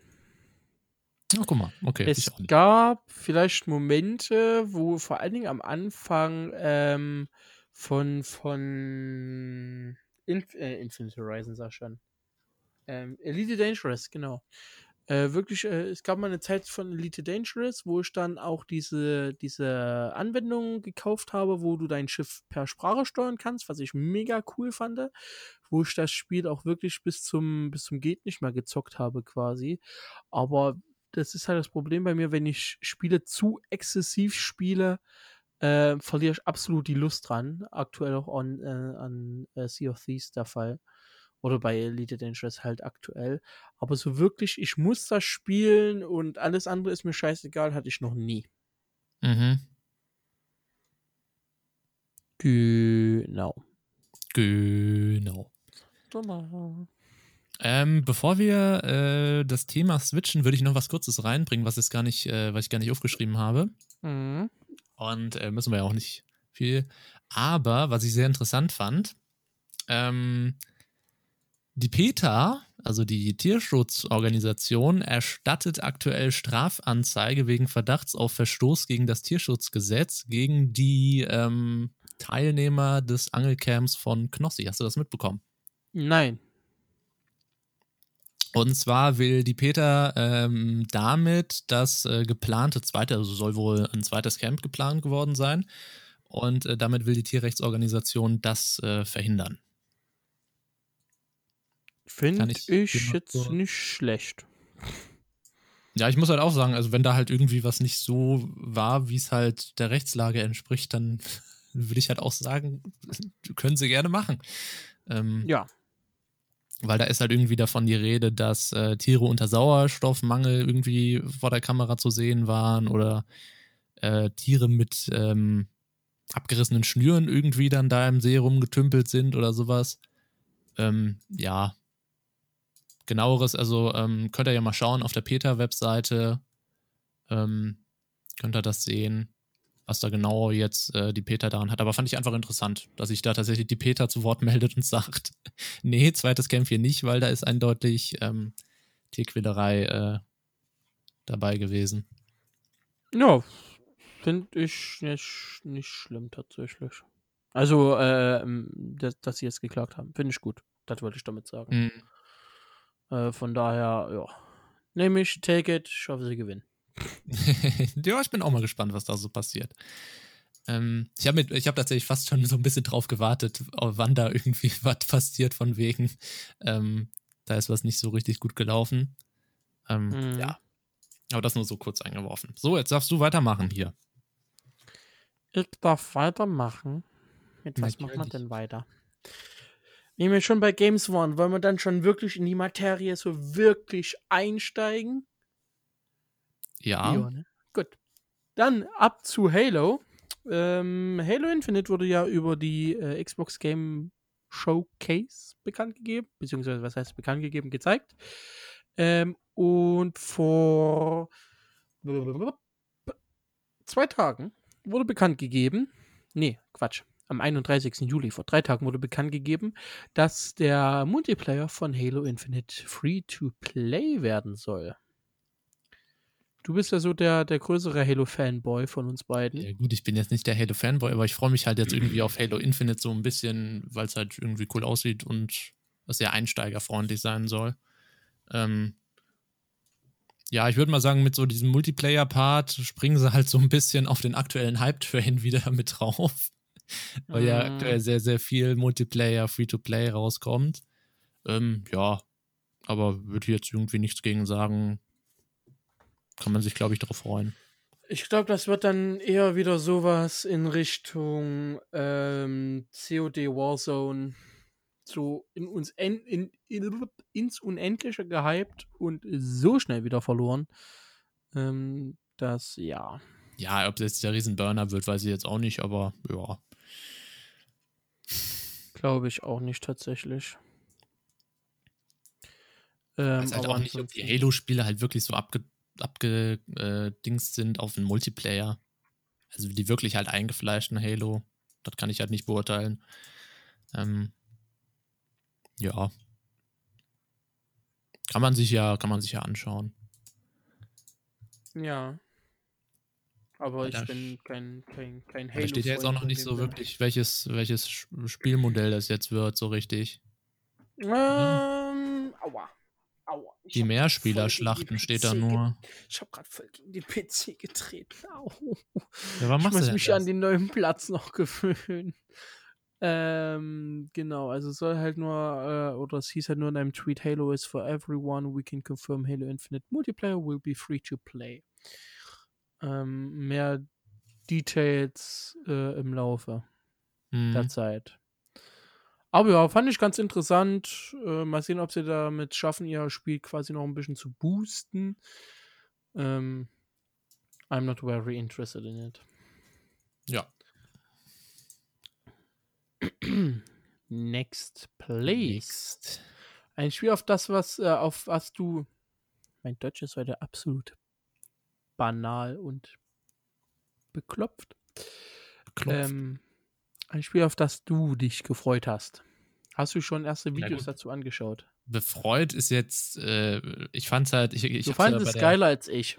Speaker 2: Oh, guck mal, okay.
Speaker 1: Es gab vielleicht Momente, wo vor allen Dingen am Anfang ähm, von, von Inf äh, Infinite Horizon, sag schon. Ähm, Elite Dangerous, genau. Äh, wirklich, äh, es gab mal eine Zeit von Elite Dangerous, wo ich dann auch diese, diese Anwendung gekauft habe, wo du dein Schiff per Sprache steuern kannst, was ich mega cool fand, wo ich das Spiel auch wirklich bis zum, bis zum Geht nicht mehr gezockt habe quasi. Aber das ist halt das Problem bei mir, wenn ich Spiele zu exzessiv spiele, äh, verliere ich absolut die Lust dran. Aktuell auch on, äh, an äh, Sea of Thieves der Fall. Oder bei Elite Dangerous halt aktuell. Aber so wirklich, ich muss das spielen und alles andere ist mir scheißegal, hatte ich noch nie. Mhm. Genau.
Speaker 2: Genau. Genau. Ähm, bevor wir äh, das Thema switchen, würde ich noch was Kurzes reinbringen, was, jetzt gar nicht, äh, was ich gar nicht aufgeschrieben habe. Mhm. Und äh, müssen wir ja auch nicht viel. Aber was ich sehr interessant fand, ähm, die PETA, also die Tierschutzorganisation, erstattet aktuell Strafanzeige wegen Verdachts auf Verstoß gegen das Tierschutzgesetz gegen die ähm, Teilnehmer des Angelcamps von Knossi. Hast du das mitbekommen?
Speaker 1: Nein.
Speaker 2: Und zwar will die Peter ähm, damit das äh, geplante zweite, also soll wohl ein zweites Camp geplant geworden sein. Und äh, damit will die Tierrechtsorganisation das äh, verhindern.
Speaker 1: Finde ich, ich jetzt so nicht schlecht.
Speaker 2: Ja, ich muss halt auch sagen, also wenn da halt irgendwie was nicht so war, wie es halt der Rechtslage entspricht, dann würde ich halt auch sagen, können sie gerne machen. Ähm,
Speaker 1: ja.
Speaker 2: Weil da ist halt irgendwie davon die Rede, dass äh, Tiere unter Sauerstoffmangel irgendwie vor der Kamera zu sehen waren oder äh, Tiere mit ähm, abgerissenen Schnüren irgendwie dann da im See rumgetümpelt sind oder sowas. Ähm, ja. Genaueres, also ähm, könnt ihr ja mal schauen auf der Peter-Webseite. Ähm, könnt ihr das sehen was da genau jetzt äh, die Peter daran hat. Aber fand ich einfach interessant, dass sich da tatsächlich die Peter zu Wort meldet und sagt, nee, zweites Camp hier nicht, weil da ist eindeutig ähm, Tierquälerei äh, dabei gewesen.
Speaker 1: Ja, finde ich nicht, nicht schlimm tatsächlich. Also, äh, dass, dass sie jetzt geklagt haben, finde ich gut. Das wollte ich damit sagen. Mhm. Äh, von daher, ja. Nehme ich, take it, ich hoffe, sie gewinnen.
Speaker 2: ja, ich bin auch mal gespannt, was da so passiert. Ähm, ich habe hab tatsächlich fast schon so ein bisschen drauf gewartet, wann da irgendwie was passiert, von wegen, ähm, da ist was nicht so richtig gut gelaufen. Ähm, mhm. Ja. Aber das nur so kurz eingeworfen. So, jetzt darfst du weitermachen hier.
Speaker 1: Ich darf weitermachen. Mit was macht man denn weiter? Wenn wir schon bei Games waren, wollen wir dann schon wirklich in die Materie so wirklich einsteigen?
Speaker 2: Ja.
Speaker 1: ja ne? Gut. Dann ab zu Halo. Ähm, Halo Infinite wurde ja über die äh, Xbox Game Showcase bekannt gegeben, beziehungsweise was heißt bekannt gegeben, gezeigt. Ähm, und vor zwei Tagen wurde bekannt gegeben, nee, Quatsch, am 31. Juli, vor drei Tagen wurde bekannt gegeben, dass der Multiplayer von Halo Infinite free to play werden soll. Du bist ja so der, der größere Halo-Fanboy von uns beiden.
Speaker 2: Ja, gut, ich bin jetzt nicht der Halo-Fanboy, aber ich freue mich halt jetzt irgendwie auf Halo Infinite so ein bisschen, weil es halt irgendwie cool aussieht und sehr einsteigerfreundlich sein soll. Ähm, ja, ich würde mal sagen, mit so diesem Multiplayer-Part springen sie halt so ein bisschen auf den aktuellen Hype-Train wieder mit drauf. weil ja mhm. aktuell sehr, sehr viel Multiplayer, Free-to-Play rauskommt. Ähm, ja, aber würde jetzt irgendwie nichts gegen sagen, kann man sich, glaube ich, darauf freuen.
Speaker 1: Ich glaube, das wird dann eher wieder sowas in Richtung ähm, COD Warzone, so in uns en, in, in, ins Unendliche gehypt und so schnell wieder verloren. Ähm, dass, ja.
Speaker 2: Ja, ob das jetzt der Riesenburner wird, weiß ich jetzt auch nicht, aber ja.
Speaker 1: Glaube ich auch nicht tatsächlich.
Speaker 2: Ähm, weiß halt auch nicht, ob die Halo-Spiele halt wirklich so abge abgedingst sind auf einen Multiplayer. Also die wirklich halt eingefleischten Halo. Das kann ich halt nicht beurteilen. Ähm, ja. Kann man sich ja, kann man sich ja anschauen.
Speaker 1: Ja. Aber ich bin kein, kein, kein Halo.
Speaker 2: Da steht ja jetzt auch noch nicht so wirklich, welches, welches Spielmodell das jetzt wird, so richtig.
Speaker 1: Ähm, aua.
Speaker 2: Aua. Die Mehrspielerschlachten steht da nur.
Speaker 1: Ich habe gerade voll gegen den PC getreten. Au.
Speaker 2: Ja, was
Speaker 1: ich muss mich
Speaker 2: das?
Speaker 1: an den neuen Platz noch gewöhnen. Ähm, genau, also es soll halt nur, äh, oder es hieß halt nur in einem Tweet, Halo is for everyone, we can confirm Halo Infinite Multiplayer will be free to play. Ähm, mehr Details äh, im Laufe mhm. der Zeit. Aber ja, fand ich ganz interessant. Äh, mal sehen, ob sie damit schaffen, ihr Spiel quasi noch ein bisschen zu boosten. Ähm, I'm not very interested in it.
Speaker 2: Ja.
Speaker 1: Next Place. Ein Spiel auf das, was, äh, auf was du. Mein Deutsch ist heute absolut banal und beklopft. Beklopft. Ähm, ein Spiel, auf das du dich gefreut hast. Hast du schon erste Videos dazu angeschaut?
Speaker 2: Befreut ist jetzt, äh, ich fand's halt, ich, ich
Speaker 1: Du fandest es geiler als ich.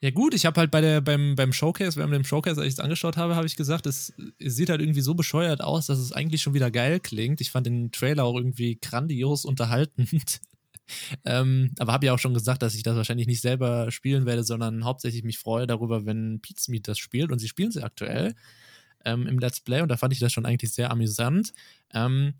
Speaker 2: Ja gut, ich habe halt bei der beim, beim Showcase, während dem Showcase, als ich es angeschaut habe, habe ich gesagt, es, es, sieht halt irgendwie so bescheuert aus, dass es eigentlich schon wieder geil klingt. Ich fand den Trailer auch irgendwie grandios unterhaltend. Ähm, aber habe ja auch schon gesagt, dass ich das wahrscheinlich nicht selber spielen werde, sondern hauptsächlich mich freue darüber, wenn Pizmeet das spielt. Und sie spielen sie aktuell ähm, im Let's Play und da fand ich das schon eigentlich sehr amüsant. Ähm,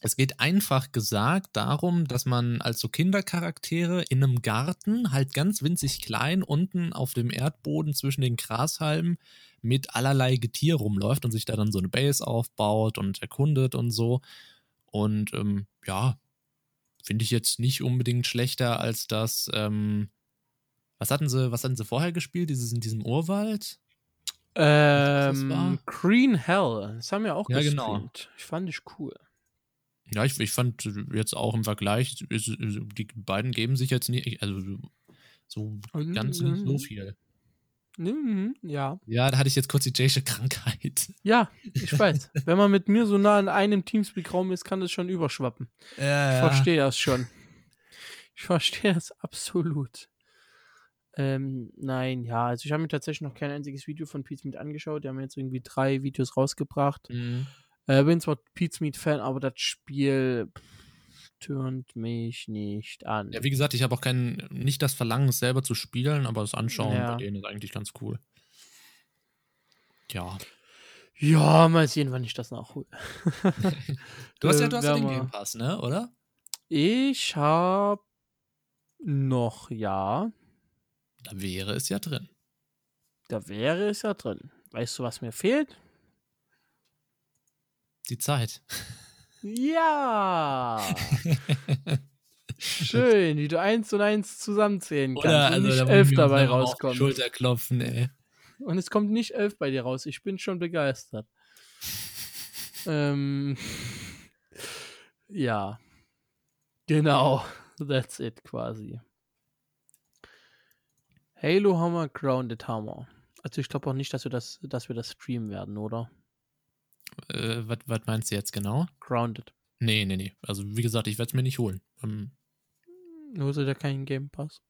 Speaker 2: es geht einfach gesagt darum, dass man als so Kindercharaktere in einem Garten, halt ganz winzig klein, unten auf dem Erdboden zwischen den Grashalmen mit allerlei Getier rumläuft und sich da dann so eine Base aufbaut und erkundet und so. Und ähm, ja, finde ich jetzt nicht unbedingt schlechter als das. Ähm, was hatten sie, was hatten sie vorher gespielt? Dieses in diesem Urwald?
Speaker 1: Ähm, Green Hell. Das haben wir auch
Speaker 2: ja, genau. gestreamt.
Speaker 1: Genau. Ich fand ich cool.
Speaker 2: Ja, ich, ich fand jetzt auch im Vergleich, die beiden geben sich jetzt nicht, also so ganz nicht so viel.
Speaker 1: Mhm, ja.
Speaker 2: Ja, da hatte ich jetzt kurz die Jaysche Krankheit.
Speaker 1: Ja, ich weiß. Wenn man mit mir so nah in einem Teamspeak-Raum ist, kann das schon überschwappen.
Speaker 2: Ja,
Speaker 1: ich verstehe das schon. Ich verstehe das absolut. Ähm, nein, ja, also ich habe mir tatsächlich noch kein einziges Video von Pete mit angeschaut. Die haben jetzt irgendwie drei Videos rausgebracht.
Speaker 2: Mhm.
Speaker 1: Äh, bin zwar Pete's Meat Fan, aber das Spiel tönt mich nicht an.
Speaker 2: Ja, wie gesagt, ich habe auch kein, nicht das Verlangen, es selber zu spielen, aber das Anschauen ja. bei denen ist eigentlich ganz cool. Ja.
Speaker 1: Ja, mal sehen, wann ich das nachhole.
Speaker 2: du hast ja, du hast ja den Game Pass, ne, oder?
Speaker 1: Ich habe noch, ja.
Speaker 2: Da wäre es ja drin.
Speaker 1: Da wäre es ja drin. Weißt du, was mir fehlt?
Speaker 2: Die Zeit.
Speaker 1: Ja! Schön, wie du eins und eins zusammenzählen kannst Oder, und also, nicht elf dabei rauskommt.
Speaker 2: Schulterklopfen, ey.
Speaker 1: Und es kommt nicht elf bei dir raus. Ich bin schon begeistert. ähm, ja. Genau. That's it quasi. Halo Hammer, Grounded Hammer. Also ich glaube auch nicht, dass wir das, dass wir das streamen werden, oder?
Speaker 2: Äh, was meinst du jetzt genau?
Speaker 1: Grounded.
Speaker 2: Nee, nee, nee. Also wie gesagt, ich werde es mir nicht holen. Ähm,
Speaker 1: Holst du da keinen Game Pass?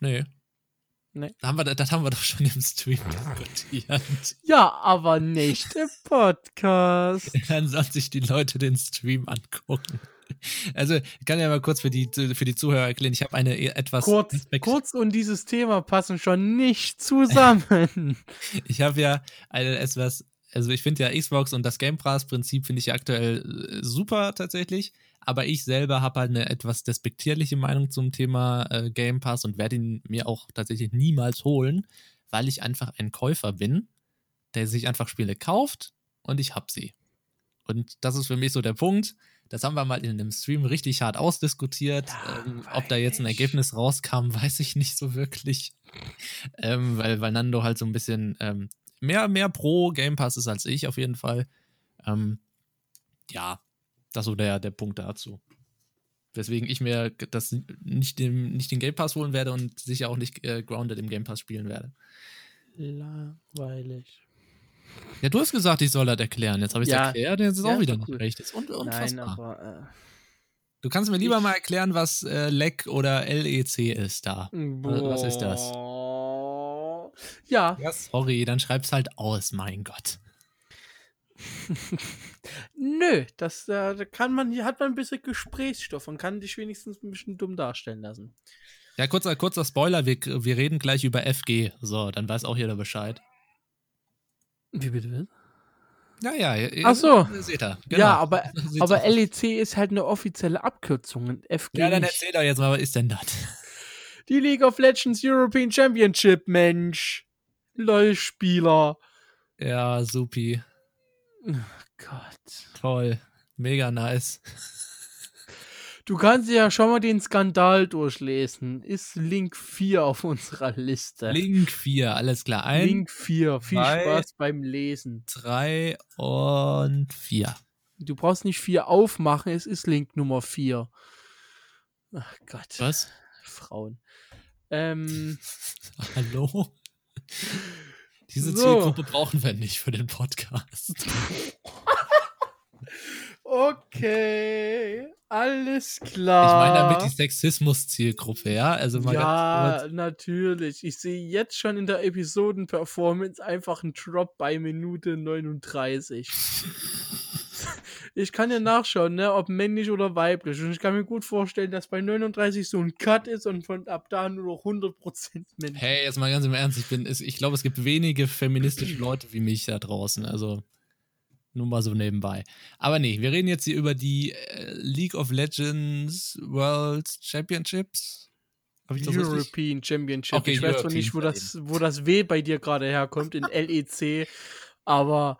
Speaker 2: Nee.
Speaker 1: Nee.
Speaker 2: Das haben wir, das haben wir doch schon im Stream diskutiert.
Speaker 1: Ja, aber nicht im Podcast.
Speaker 2: Dann sollen sich die Leute den Stream angucken. Also, ich kann ja mal kurz für die, für die Zuhörer erklären, ich habe eine e, etwas.
Speaker 1: Kurz, kurz und dieses Thema passen schon nicht zusammen.
Speaker 2: ich habe ja eine etwas also ich finde ja Xbox und das Game Pass-Prinzip finde ich ja aktuell äh, super tatsächlich. Aber ich selber habe halt eine etwas despektierliche Meinung zum Thema äh, Game Pass und werde ihn mir auch tatsächlich niemals holen, weil ich einfach ein Käufer bin, der sich einfach Spiele kauft und ich habe sie. Und das ist für mich so der Punkt. Das haben wir mal in einem Stream richtig hart ausdiskutiert. Ja, ähm, ob da jetzt ein Ergebnis rauskam, weiß ich nicht so wirklich. Ähm, weil, weil Nando halt so ein bisschen ähm, mehr, mehr pro Game Pass ist als ich auf jeden Fall. Ähm, ja, das ist so der, der Punkt dazu. Weswegen ich mir das nicht, dem, nicht den Game Pass holen werde und sicher auch nicht äh, Grounded im Game Pass spielen werde.
Speaker 1: Langweilig.
Speaker 2: Ja, du hast gesagt, ich soll das erklären. Jetzt habe ich es ja, erklärt, jetzt ist ja, auch wieder nicht recht. Das ist un unfassbar. Nein, aber, äh, du kannst mir lieber mal erklären, was äh, LEC oder LEC ist da. Boah. Was ist das?
Speaker 1: Ja.
Speaker 2: ja. Sorry, dann schreib's halt aus, mein Gott.
Speaker 1: Nö, das äh, kann man, hier hat man ein bisschen Gesprächsstoff und kann dich wenigstens ein bisschen dumm darstellen lassen.
Speaker 2: Ja, kurzer, kurzer Spoiler, wir, wir reden gleich über FG. So, dann weiß auch jeder Bescheid.
Speaker 1: Wie bitte?
Speaker 2: Ja, ja, ihr,
Speaker 1: Ach so.
Speaker 2: Seht ihr.
Speaker 1: Genau. Ja, aber, aber LEC ist halt eine offizielle Abkürzung. FG
Speaker 2: ja, dann erzähl doch jetzt mal, was ist denn das?
Speaker 1: Die League of Legends European Championship, Mensch. LOL-Spieler.
Speaker 2: Ja, supi.
Speaker 1: Oh Gott.
Speaker 2: Toll. Mega nice.
Speaker 1: Du kannst ja schon mal den Skandal durchlesen. Ist Link 4 auf unserer Liste.
Speaker 2: Link 4, alles klar. Ein,
Speaker 1: Link 4. Viel drei, Spaß beim Lesen.
Speaker 2: 3 und 4.
Speaker 1: Du brauchst nicht 4 aufmachen, es ist Link Nummer 4. Ach Gott.
Speaker 2: Was?
Speaker 1: Frauen. Ähm,
Speaker 2: Hallo? Diese so. Zielgruppe brauchen wir nicht für den Podcast.
Speaker 1: okay. Alles klar.
Speaker 2: Ich meine damit die Sexismus-Zielgruppe, ja? Also mal
Speaker 1: ja, natürlich. Ich sehe jetzt schon in der Episoden-Performance einfach einen Drop bei Minute 39. ich kann ja nachschauen, ne, ob männlich oder weiblich. Und ich kann mir gut vorstellen, dass bei 39 so ein Cut ist und von ab da nur noch 100% männlich.
Speaker 2: Hey, jetzt mal ganz im Ernst, ich bin, ich glaube, es gibt wenige feministische Leute wie mich da draußen. Also nur mal so nebenbei. Aber nee, wir reden jetzt hier über die äh, League of Legends World Championships.
Speaker 1: Hab ich das European richtig? Championship. Okay, ich weiß zwar nicht, wo das, wo das W bei dir gerade herkommt, in LEC, aber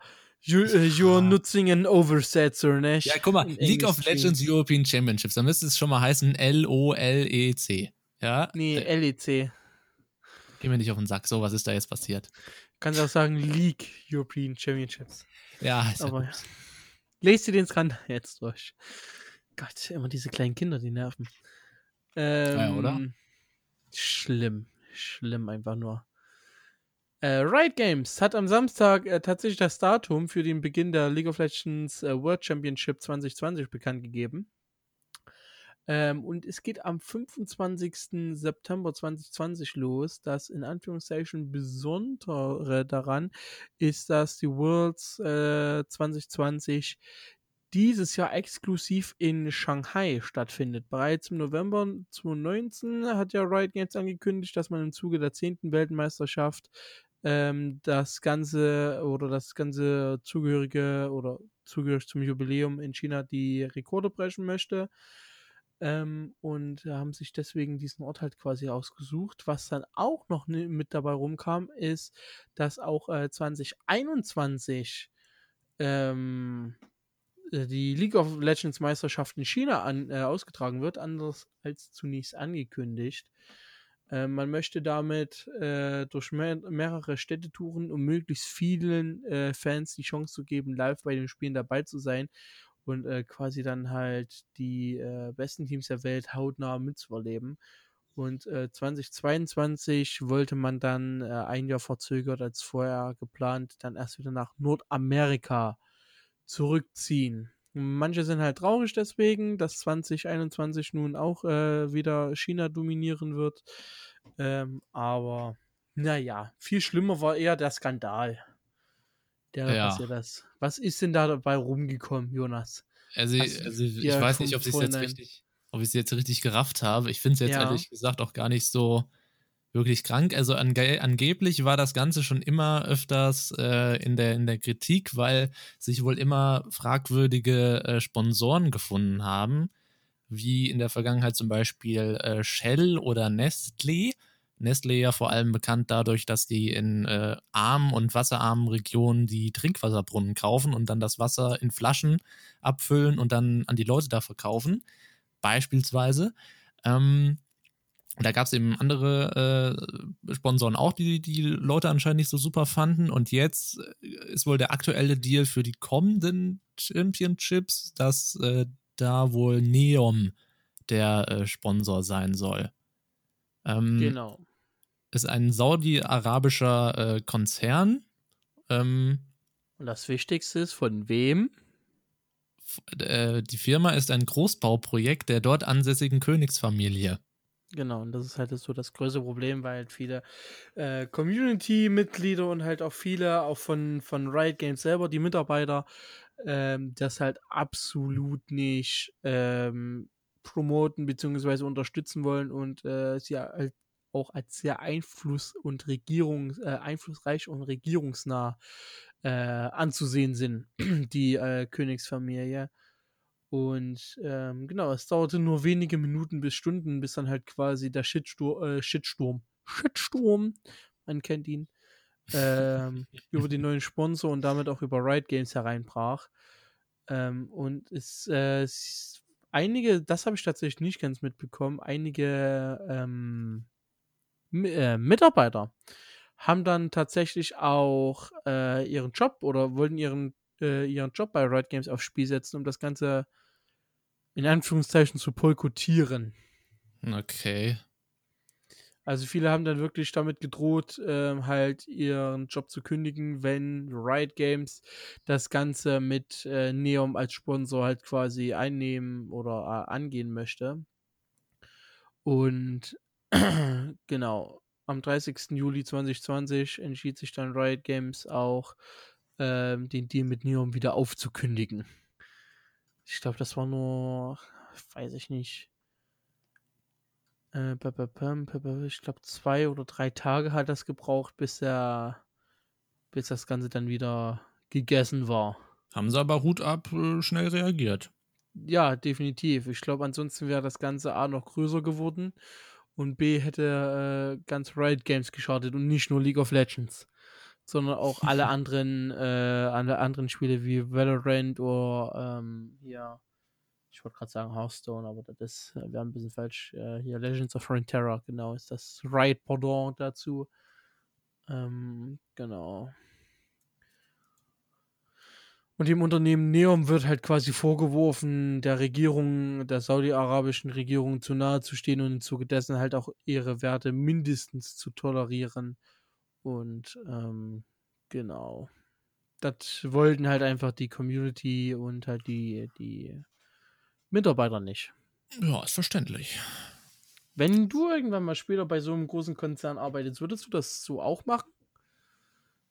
Speaker 1: you, uh, you're nutzing an oversetzer, ne?
Speaker 2: Ja, guck mal, League of Legends European Championships, da müsste es schon mal heißen L-O-L-E-C. Ja?
Speaker 1: Nee, LEC.
Speaker 2: Geh mir nicht auf den Sack, so, was ist da jetzt passiert?
Speaker 1: Kannst auch sagen League European Championships.
Speaker 2: Ja, ist
Speaker 1: aber ja. Lest dir den Skandal jetzt durch. Gott, immer diese kleinen Kinder, die nerven. Ähm,
Speaker 2: ja, oder?
Speaker 1: Schlimm. Schlimm einfach nur. Äh, Riot Games hat am Samstag äh, tatsächlich das Datum für den Beginn der League of Legends äh, World Championship 2020 bekannt gegeben. Ähm, und es geht am 25. September 2020 los. Das in Anführungszeichen Besondere daran ist, dass die Worlds äh, 2020 dieses Jahr exklusiv in Shanghai stattfindet. Bereits im November 2019 hat ja Riot Games angekündigt, dass man im Zuge der 10. Weltmeisterschaft ähm, das ganze oder das ganze zugehörige oder zugehörig zum Jubiläum in China die Rekorde brechen möchte. Ähm, und haben sich deswegen diesen Ort halt quasi ausgesucht. Was dann auch noch mit dabei rumkam, ist, dass auch äh, 2021 ähm, äh, die League of Legends Meisterschaft in China an, äh, ausgetragen wird, anders als zunächst angekündigt. Äh, man möchte damit äh, durch mehr, mehrere Städtetouren, um möglichst vielen äh, Fans die Chance zu geben, live bei den Spielen dabei zu sein und äh, quasi dann halt die äh, besten Teams der Welt hautnah mitzuerleben. Und äh, 2022 wollte man dann äh, ein Jahr verzögert als vorher geplant, dann erst wieder nach Nordamerika zurückziehen. Manche sind halt traurig deswegen, dass 2021 nun auch äh, wieder China dominieren wird. Ähm, aber naja, viel schlimmer war eher der Skandal der ja. passiert ist. Was ist denn da dabei rumgekommen, Jonas?
Speaker 2: Also, also ich weiß nicht, ob ich es jetzt richtig, ob ich es jetzt richtig gerafft habe. Ich finde es jetzt ja. ehrlich gesagt auch gar nicht so wirklich krank. Also ange angeblich war das Ganze schon immer öfters äh, in, der, in der Kritik, weil sich wohl immer fragwürdige äh, Sponsoren gefunden haben, wie in der Vergangenheit zum Beispiel äh, Shell oder Nestlé Nestle ja vor allem bekannt dadurch, dass die in äh, armen und wasserarmen Regionen die Trinkwasserbrunnen kaufen und dann das Wasser in Flaschen abfüllen und dann an die Leute da verkaufen, beispielsweise. Ähm, da gab es eben andere äh, Sponsoren auch, die die Leute anscheinend nicht so super fanden. Und jetzt äh, ist wohl der aktuelle Deal für die kommenden Championships, dass äh, da wohl Neom der äh, Sponsor sein soll.
Speaker 1: Ähm, genau
Speaker 2: ist ein saudi-arabischer äh, Konzern. Ähm,
Speaker 1: Und das Wichtigste ist, von wem?
Speaker 2: Äh, die Firma ist ein Großbauprojekt der dort ansässigen Königsfamilie.
Speaker 1: Genau, und das ist halt so das größte Problem, weil halt viele äh, Community-Mitglieder und halt auch viele, auch von, von Riot Games selber, die Mitarbeiter, ähm, das halt absolut nicht ähm, promoten bzw. unterstützen wollen und äh, sie halt auch als sehr einfluss- und Regierung, äh, einflussreich und regierungsnah äh, anzusehen sind, die äh, Königsfamilie. Und ähm, genau, es dauerte nur wenige Minuten bis Stunden, bis dann halt quasi der Shitstur äh, Shitsturm, Shitsturm, man kennt ihn, ähm, über den neuen Sponsor und damit auch über Riot Games hereinbrach. Ähm, und es, äh, es, einige, das habe ich tatsächlich nicht ganz mitbekommen, einige ähm, äh, Mitarbeiter haben dann tatsächlich auch äh, ihren Job oder wollten ihren, äh, ihren Job bei Riot Games aufs Spiel setzen, um das Ganze in Anführungszeichen zu boykottieren.
Speaker 2: Okay.
Speaker 1: Also viele haben dann wirklich damit gedroht, äh, halt ihren Job zu kündigen, wenn Riot Games das Ganze mit äh, Neom als Sponsor halt quasi einnehmen oder äh, angehen möchte. Und genau, am 30. Juli 2020 entschied sich dann Riot Games auch, ähm, den Deal mit Neom wieder aufzukündigen. Ich glaube, das war nur, weiß ich nicht, äh, ich glaube, zwei oder drei Tage hat das gebraucht, bis er, bis das Ganze dann wieder gegessen war.
Speaker 2: Haben sie aber Hut ab äh, schnell reagiert.
Speaker 1: Ja, definitiv. Ich glaube, ansonsten wäre das Ganze A noch größer geworden und B hätte äh, ganz Riot Games gestartet und nicht nur League of Legends, sondern auch alle anderen, äh, alle anderen Spiele wie Valorant oder ähm, ja, ich wollte gerade sagen Hearthstone, aber das ist, äh, wäre ein bisschen falsch. Äh, hier Legends of Runeterra, genau, ist das Riot Pendant dazu. Ähm, genau. Und dem Unternehmen Neom wird halt quasi vorgeworfen, der Regierung, der saudi-arabischen Regierung zu nahe zu stehen und im Zuge dessen halt auch ihre Werte mindestens zu tolerieren. Und ähm, genau. Das wollten halt einfach die Community und halt die, die Mitarbeiter nicht.
Speaker 2: Ja, ist verständlich.
Speaker 1: Wenn du irgendwann mal später bei so einem großen Konzern arbeitest, würdest du das so auch machen?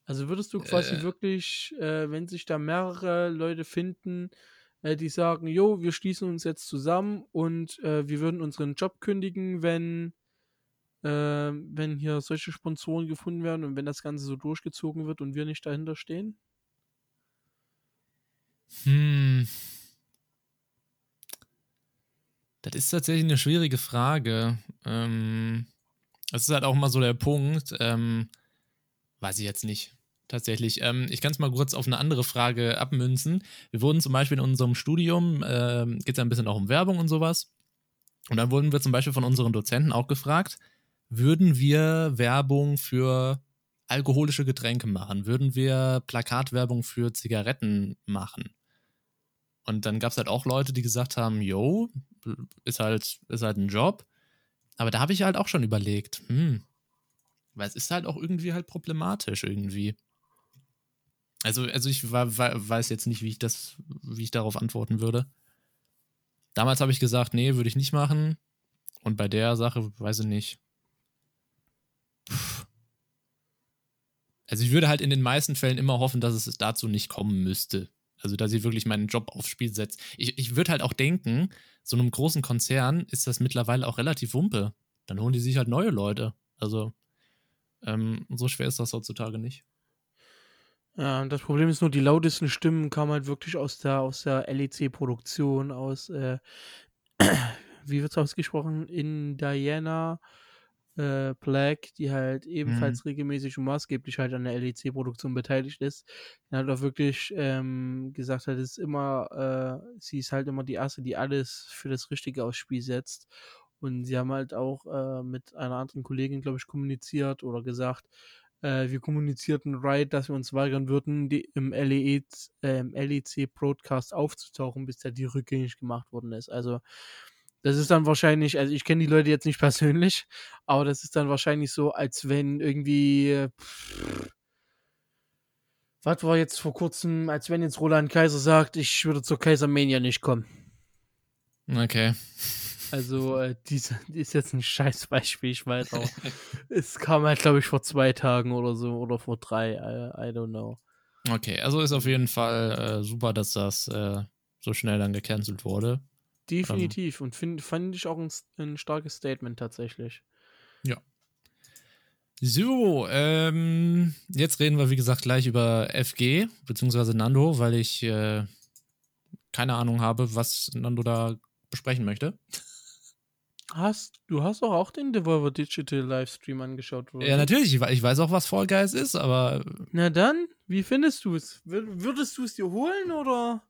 Speaker 1: Also würdest du quasi äh, wirklich, äh, wenn sich da mehrere Leute finden, äh, die sagen, jo, wir schließen uns jetzt zusammen und äh, wir würden unseren Job kündigen, wenn, äh, wenn hier solche Sponsoren gefunden werden und wenn das Ganze so durchgezogen wird und wir nicht dahinter stehen?
Speaker 2: Hm, das ist tatsächlich eine schwierige Frage. Ähm, das ist halt auch mal so der Punkt. Ähm, weiß ich jetzt nicht. Tatsächlich. Ähm, ich kann es mal kurz auf eine andere Frage abmünzen. Wir wurden zum Beispiel in unserem Studium, äh, geht es ein bisschen auch um Werbung und sowas. Und dann wurden wir zum Beispiel von unseren Dozenten auch gefragt, würden wir Werbung für alkoholische Getränke machen? Würden wir Plakatwerbung für Zigaretten machen? Und dann gab es halt auch Leute, die gesagt haben, yo, ist halt, ist halt ein Job. Aber da habe ich halt auch schon überlegt, hm, weil es ist halt auch irgendwie halt problematisch irgendwie. Also, also ich war, war, weiß jetzt nicht, wie ich das, wie ich darauf antworten würde. Damals habe ich gesagt, nee, würde ich nicht machen. Und bei der Sache weiß ich nicht. Also ich würde halt in den meisten Fällen immer hoffen, dass es dazu nicht kommen müsste. Also, dass ich wirklich meinen Job aufs Spiel setze. Ich, ich würde halt auch denken, so einem großen Konzern ist das mittlerweile auch relativ wumpe. Dann holen die sich halt neue Leute. Also, ähm, so schwer ist das heutzutage nicht.
Speaker 1: Ja, das Problem ist nur, die lautesten Stimmen kamen halt wirklich aus der, aus der LEC-Produktion, aus, äh, wie wird es ausgesprochen, in Diana äh, Black, die halt ebenfalls mhm. regelmäßig und maßgeblich halt an der LEC-Produktion beteiligt ist, halt auch wirklich ähm, gesagt hat, ist immer, äh, sie ist halt immer die Erste, die alles für das Richtige aufs Spiel setzt. Und sie haben halt auch äh, mit einer anderen Kollegin, glaube ich, kommuniziert oder gesagt, äh, wir kommunizierten Riot, dass wir uns weigern würden, die, im, LEC, äh, LEC Broadcast aufzutauchen, bis der die rückgängig gemacht worden ist. Also das ist dann wahrscheinlich, also ich kenne die Leute jetzt nicht persönlich, aber das ist dann wahrscheinlich so, als wenn irgendwie. Pff, was war jetzt vor kurzem, als wenn jetzt Roland Kaiser sagt, ich würde zur Kaisermania nicht kommen.
Speaker 2: Okay.
Speaker 1: Also, äh, diese, die ist jetzt ein Scheißbeispiel, ich weiß auch. es kam halt, glaube ich, vor zwei Tagen oder so oder vor drei, I, I don't know.
Speaker 2: Okay, also ist auf jeden Fall äh, super, dass das äh, so schnell dann gecancelt wurde.
Speaker 1: Definitiv. Und find, fand ich auch ein, ein starkes Statement tatsächlich.
Speaker 2: Ja. So, ähm, jetzt reden wir, wie gesagt, gleich über FG, beziehungsweise Nando, weil ich äh, keine Ahnung habe, was Nando da besprechen möchte.
Speaker 1: Hast, du hast doch auch den Devolver Digital Livestream angeschaut,
Speaker 2: oder? Ja, natürlich. Ich, ich weiß auch, was Fall Guys ist, aber.
Speaker 1: Na dann, wie findest du es? Würdest du es dir holen oder?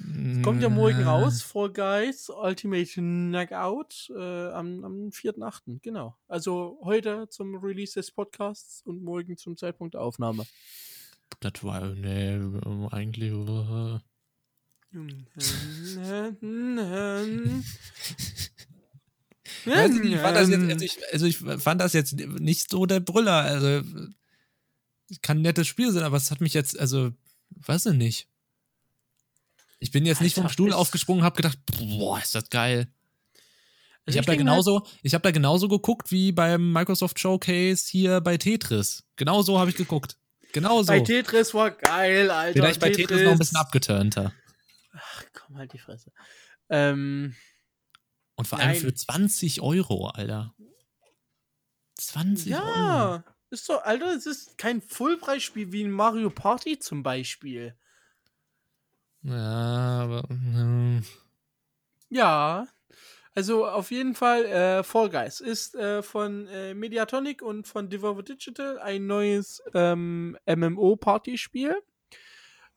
Speaker 1: Es kommt ja morgen raus, Fall Guys Ultimate Knockout äh, am, am 4.8. Genau. Also heute zum Release des Podcasts und morgen zum Zeitpunkt der Aufnahme.
Speaker 2: Das war, nee, eigentlich. Uh. Also, ich fand das jetzt, ich, also ich fand das jetzt nicht so der Brüller. Also kann ein nettes Spiel sein, aber es hat mich jetzt, also, weiß ich nicht. Ich bin jetzt Alter, nicht vom Stuhl aufgesprungen, hab gedacht, boah, ist das geil. Also ich habe da genauso, ich habe da genauso geguckt wie beim Microsoft Showcase hier bei Tetris. Genauso habe ich geguckt. Genauso.
Speaker 1: Bei Tetris war geil, Alter.
Speaker 2: Vielleicht bei Tetris noch ein bisschen abgeturnter.
Speaker 1: Ach, komm halt die Fresse. Ähm,
Speaker 2: Und vor allem nein. für 20 Euro, Alter. 20 ja, Euro. Ja,
Speaker 1: ist doch, Alter, es ist kein Fullpreisspiel wie ein Mario Party zum Beispiel.
Speaker 2: Ja, aber. Hm.
Speaker 1: Ja, also auf jeden Fall, äh, Fall Guys ist äh, von äh, Mediatonic und von Devolver Digital ein neues ähm, MMO-Partyspiel,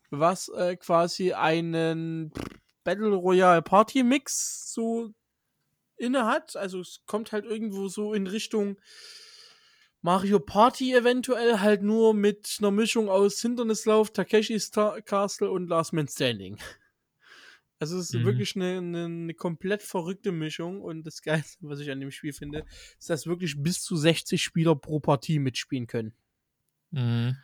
Speaker 1: was äh, quasi einen Battle Royale Party Mix so inne hat. Also es kommt halt irgendwo so in Richtung Mario Party eventuell halt nur mit einer Mischung aus Hindernislauf, Takeshis Castle und Last Man Standing. Also es ist mhm. wirklich eine, eine, eine, komplett verrückte Mischung und das Geilste, was ich an dem Spiel finde, ist, dass wirklich bis zu 60 Spieler pro Partie mitspielen können.
Speaker 2: Mhm.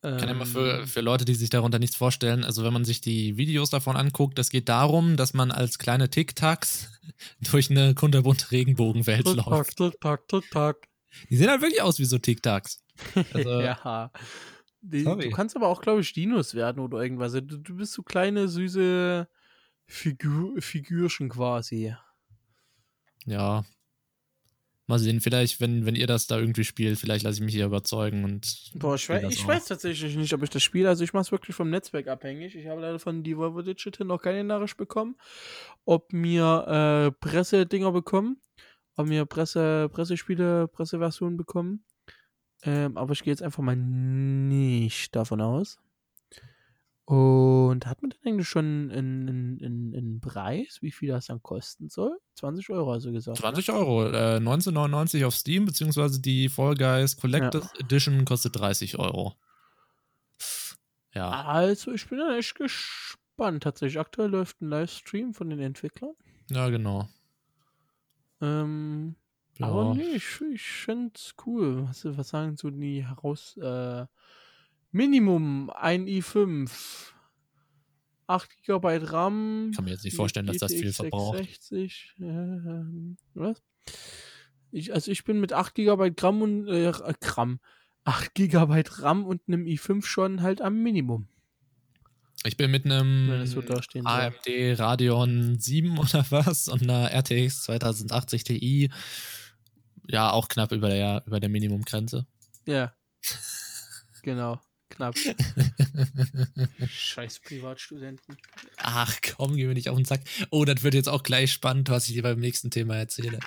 Speaker 2: Kann ähm, immer für, für Leute, die sich darunter nichts vorstellen, also wenn man sich die Videos davon anguckt, das geht darum, dass man als kleine Tic-Tacs durch eine kunterbunte Regenbogenwelt läuft.
Speaker 1: Tick-Tac, Tick-Tac,
Speaker 2: Die sehen halt wirklich aus wie so Tic-Tacs.
Speaker 1: Also, ja. Die, du kannst aber auch, glaube ich, Dinos werden oder irgendwas. Du, du bist so kleine, süße Figur, Figürchen quasi.
Speaker 2: Ja. Mal sehen, vielleicht, wenn, wenn ihr das da irgendwie spielt, vielleicht lasse ich mich hier überzeugen und.
Speaker 1: Boah, ich, weiß, ich weiß tatsächlich nicht, ob ich das spiele. Also ich mache es wirklich vom Netzwerk abhängig. Ich habe leider von Devolver Digital noch keine Nachricht bekommen, ob mir äh, Pressedinger bekommen, ob mir Presse, Pressespiele, Presseversionen bekommen. Ähm, aber ich gehe jetzt einfach mal nicht davon aus. Und hat man denn eigentlich schon einen, einen, einen Preis, wie viel das dann kosten soll? 20 Euro also gesagt.
Speaker 2: 20 Euro, äh, 19,99 auf Steam, beziehungsweise die Fall Guys Collected ja. Edition kostet 30 Euro.
Speaker 1: Ja. Also, ich bin dann echt gespannt. Tatsächlich, aktuell läuft ein Livestream von den Entwicklern.
Speaker 2: Ja, genau.
Speaker 1: Ähm, ja. Aber nee, ich, ich finde es cool. Was, was sagen so die heraus? Äh, Minimum ein i5. 8 GB RAM.
Speaker 2: Ich kann mir jetzt nicht vorstellen, dass das viel verbraucht.
Speaker 1: 60, äh, was? Ich, also ich bin mit 8 GB RAM und äh, Gramm. 8 GB RAM und einem i5 schon halt am Minimum.
Speaker 2: Ich bin mit einem so AMD Radeon 7 oder was und einer RTX 2080 Ti ja auch knapp über der, über der Minimumgrenze.
Speaker 1: Ja. genau. Knapp. Scheiß Privatstudenten.
Speaker 2: Ach komm, geh mir nicht auf den Sack. Oh, das wird jetzt auch gleich spannend, was ich dir beim nächsten Thema erzähle.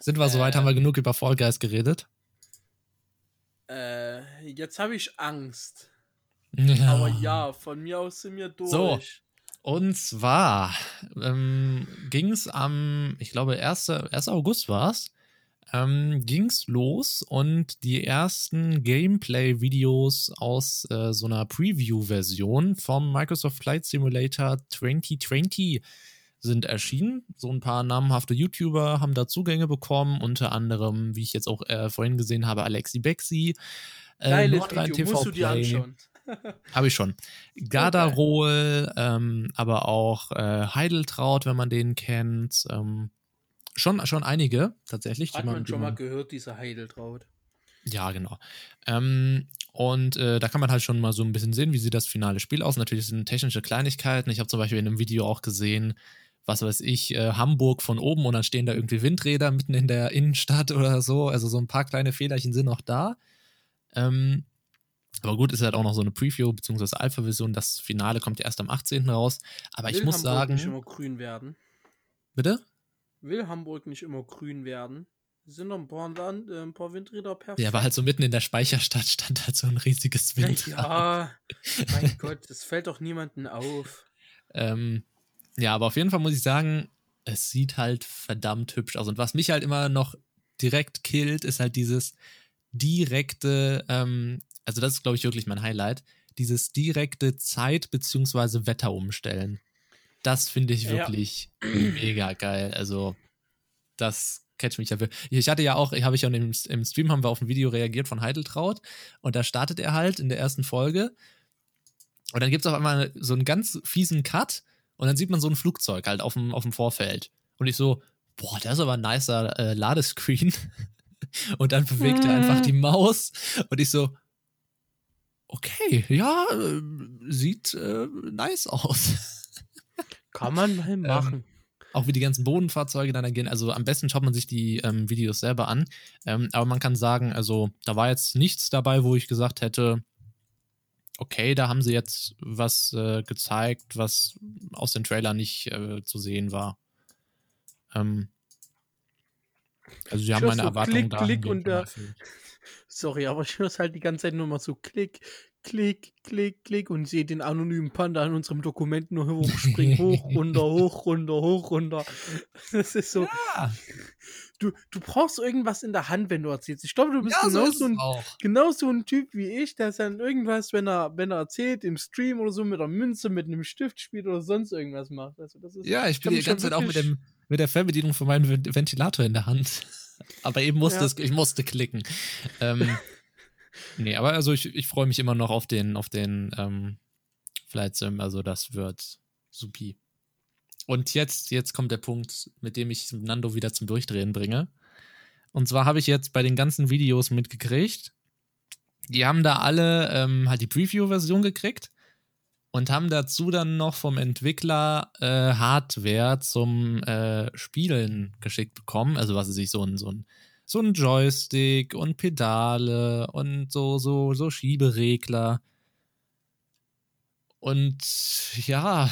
Speaker 2: Sind wir äh, soweit? Haben wir genug über Fall Guys geredet?
Speaker 1: Äh, jetzt habe ich Angst. Ja. Aber ja, von mir aus sind wir durch. So.
Speaker 2: Und zwar ähm, ging es am, ich glaube, 1. 1. August war es, ähm, ging's los und die ersten Gameplay-Videos aus äh, so einer Preview-Version vom Microsoft Flight Simulator 2020 sind erschienen. So ein paar namhafte YouTuber haben da Zugänge bekommen, unter anderem, wie ich jetzt auch äh, vorhin gesehen habe, Alexi Bexi.
Speaker 1: Äh, Geiles Video, TV musst du dir anschauen.
Speaker 2: Habe ich schon. Gardarol, okay. ähm, aber auch äh, Heideltraut, wenn man den kennt. Ähm, Schon, schon einige, tatsächlich.
Speaker 1: Hat man, man schon mal gehört, diese Heideltraut.
Speaker 2: Ja, genau. Ähm, und äh, da kann man halt schon mal so ein bisschen sehen, wie sieht das finale Spiel aus. Natürlich sind technische Kleinigkeiten. Ich habe zum Beispiel in einem Video auch gesehen, was weiß ich, äh, Hamburg von oben und dann stehen da irgendwie Windräder mitten in der Innenstadt oder so. Also so ein paar kleine Fehlerchen sind noch da. Ähm, aber gut, ist halt auch noch so eine Preview bzw. Alpha-Version. Das Finale kommt ja erst am 18. raus. Aber Will ich muss Hamburg sagen.
Speaker 1: Nicht immer grün werden.
Speaker 2: Bitte?
Speaker 1: will Hamburg nicht immer grün werden. Sind noch ein paar, Land, äh, ein paar Windräder perfekt.
Speaker 2: Ja, aber halt so mitten in der Speicherstadt stand halt so ein riesiges Windrad.
Speaker 1: Ja, mein Gott, das fällt doch niemandem auf.
Speaker 2: Ähm, ja, aber auf jeden Fall muss ich sagen, es sieht halt verdammt hübsch aus. Und was mich halt immer noch direkt killt, ist halt dieses direkte, ähm, also das ist, glaube ich, wirklich mein Highlight, dieses direkte Zeit- bzw. Wetter umstellen. Das finde ich wirklich ja. mega geil. Also. das catch mich dafür. Ich hatte ja auch, habe ich ja im, im Stream haben wir auf ein Video reagiert von Heideltraut und da startet er halt in der ersten Folge und dann gibt es auf einmal so einen ganz fiesen Cut und dann sieht man so ein Flugzeug halt auf dem, auf dem Vorfeld und ich so, boah, das ist aber ein nicer äh, Ladescreen und dann bewegt er einfach die Maus und ich so, okay, ja, äh, sieht äh, nice aus.
Speaker 1: Kann man mal machen. Ähm,
Speaker 2: auch wie die ganzen Bodenfahrzeuge dann gehen. Also am besten schaut man sich die ähm, Videos selber an. Ähm, aber man kann sagen, also da war jetzt nichts dabei, wo ich gesagt hätte, okay, da haben sie jetzt was äh, gezeigt, was aus den Trailern nicht äh, zu sehen war. Ähm, also sie haben meine so Erwartungen
Speaker 1: Klick, Klick und da. Sorry, aber ich höre es halt die ganze Zeit nur mal so Klick, Klick, Klick, Klick und sehe den anonymen Panda in unserem Dokument nur hochspringen, hoch, runter, hoch, runter, hoch, runter. Das ist so. Ja. Du, du brauchst irgendwas in der Hand, wenn du erzählst. Ich glaube, du bist ja, genau, so ein, genau so ein Typ wie ich, der dann irgendwas, wenn er, wenn er erzählt, im Stream oder so mit der Münze, mit einem Stift spielt oder sonst irgendwas macht. Also
Speaker 2: das ist, ja, ich bin die ganze Zeit auch mit, dem, mit der Fernbedienung von meinem Ventilator in der Hand. Aber eben musste ja. es, ich musste klicken. ähm, Nee, aber also ich, ich freue mich immer noch auf den, auf den ähm, Flight Sim, also das wird supi. Und jetzt, jetzt kommt der Punkt, mit dem ich Nando wieder zum Durchdrehen bringe. Und zwar habe ich jetzt bei den ganzen Videos mitgekriegt, die haben da alle ähm, halt die Preview-Version gekriegt und haben dazu dann noch vom Entwickler äh, Hardware zum äh, Spielen geschickt bekommen. Also was ist sich so ein, so ein so ein Joystick und Pedale und so, so, so Schieberegler. Und ja,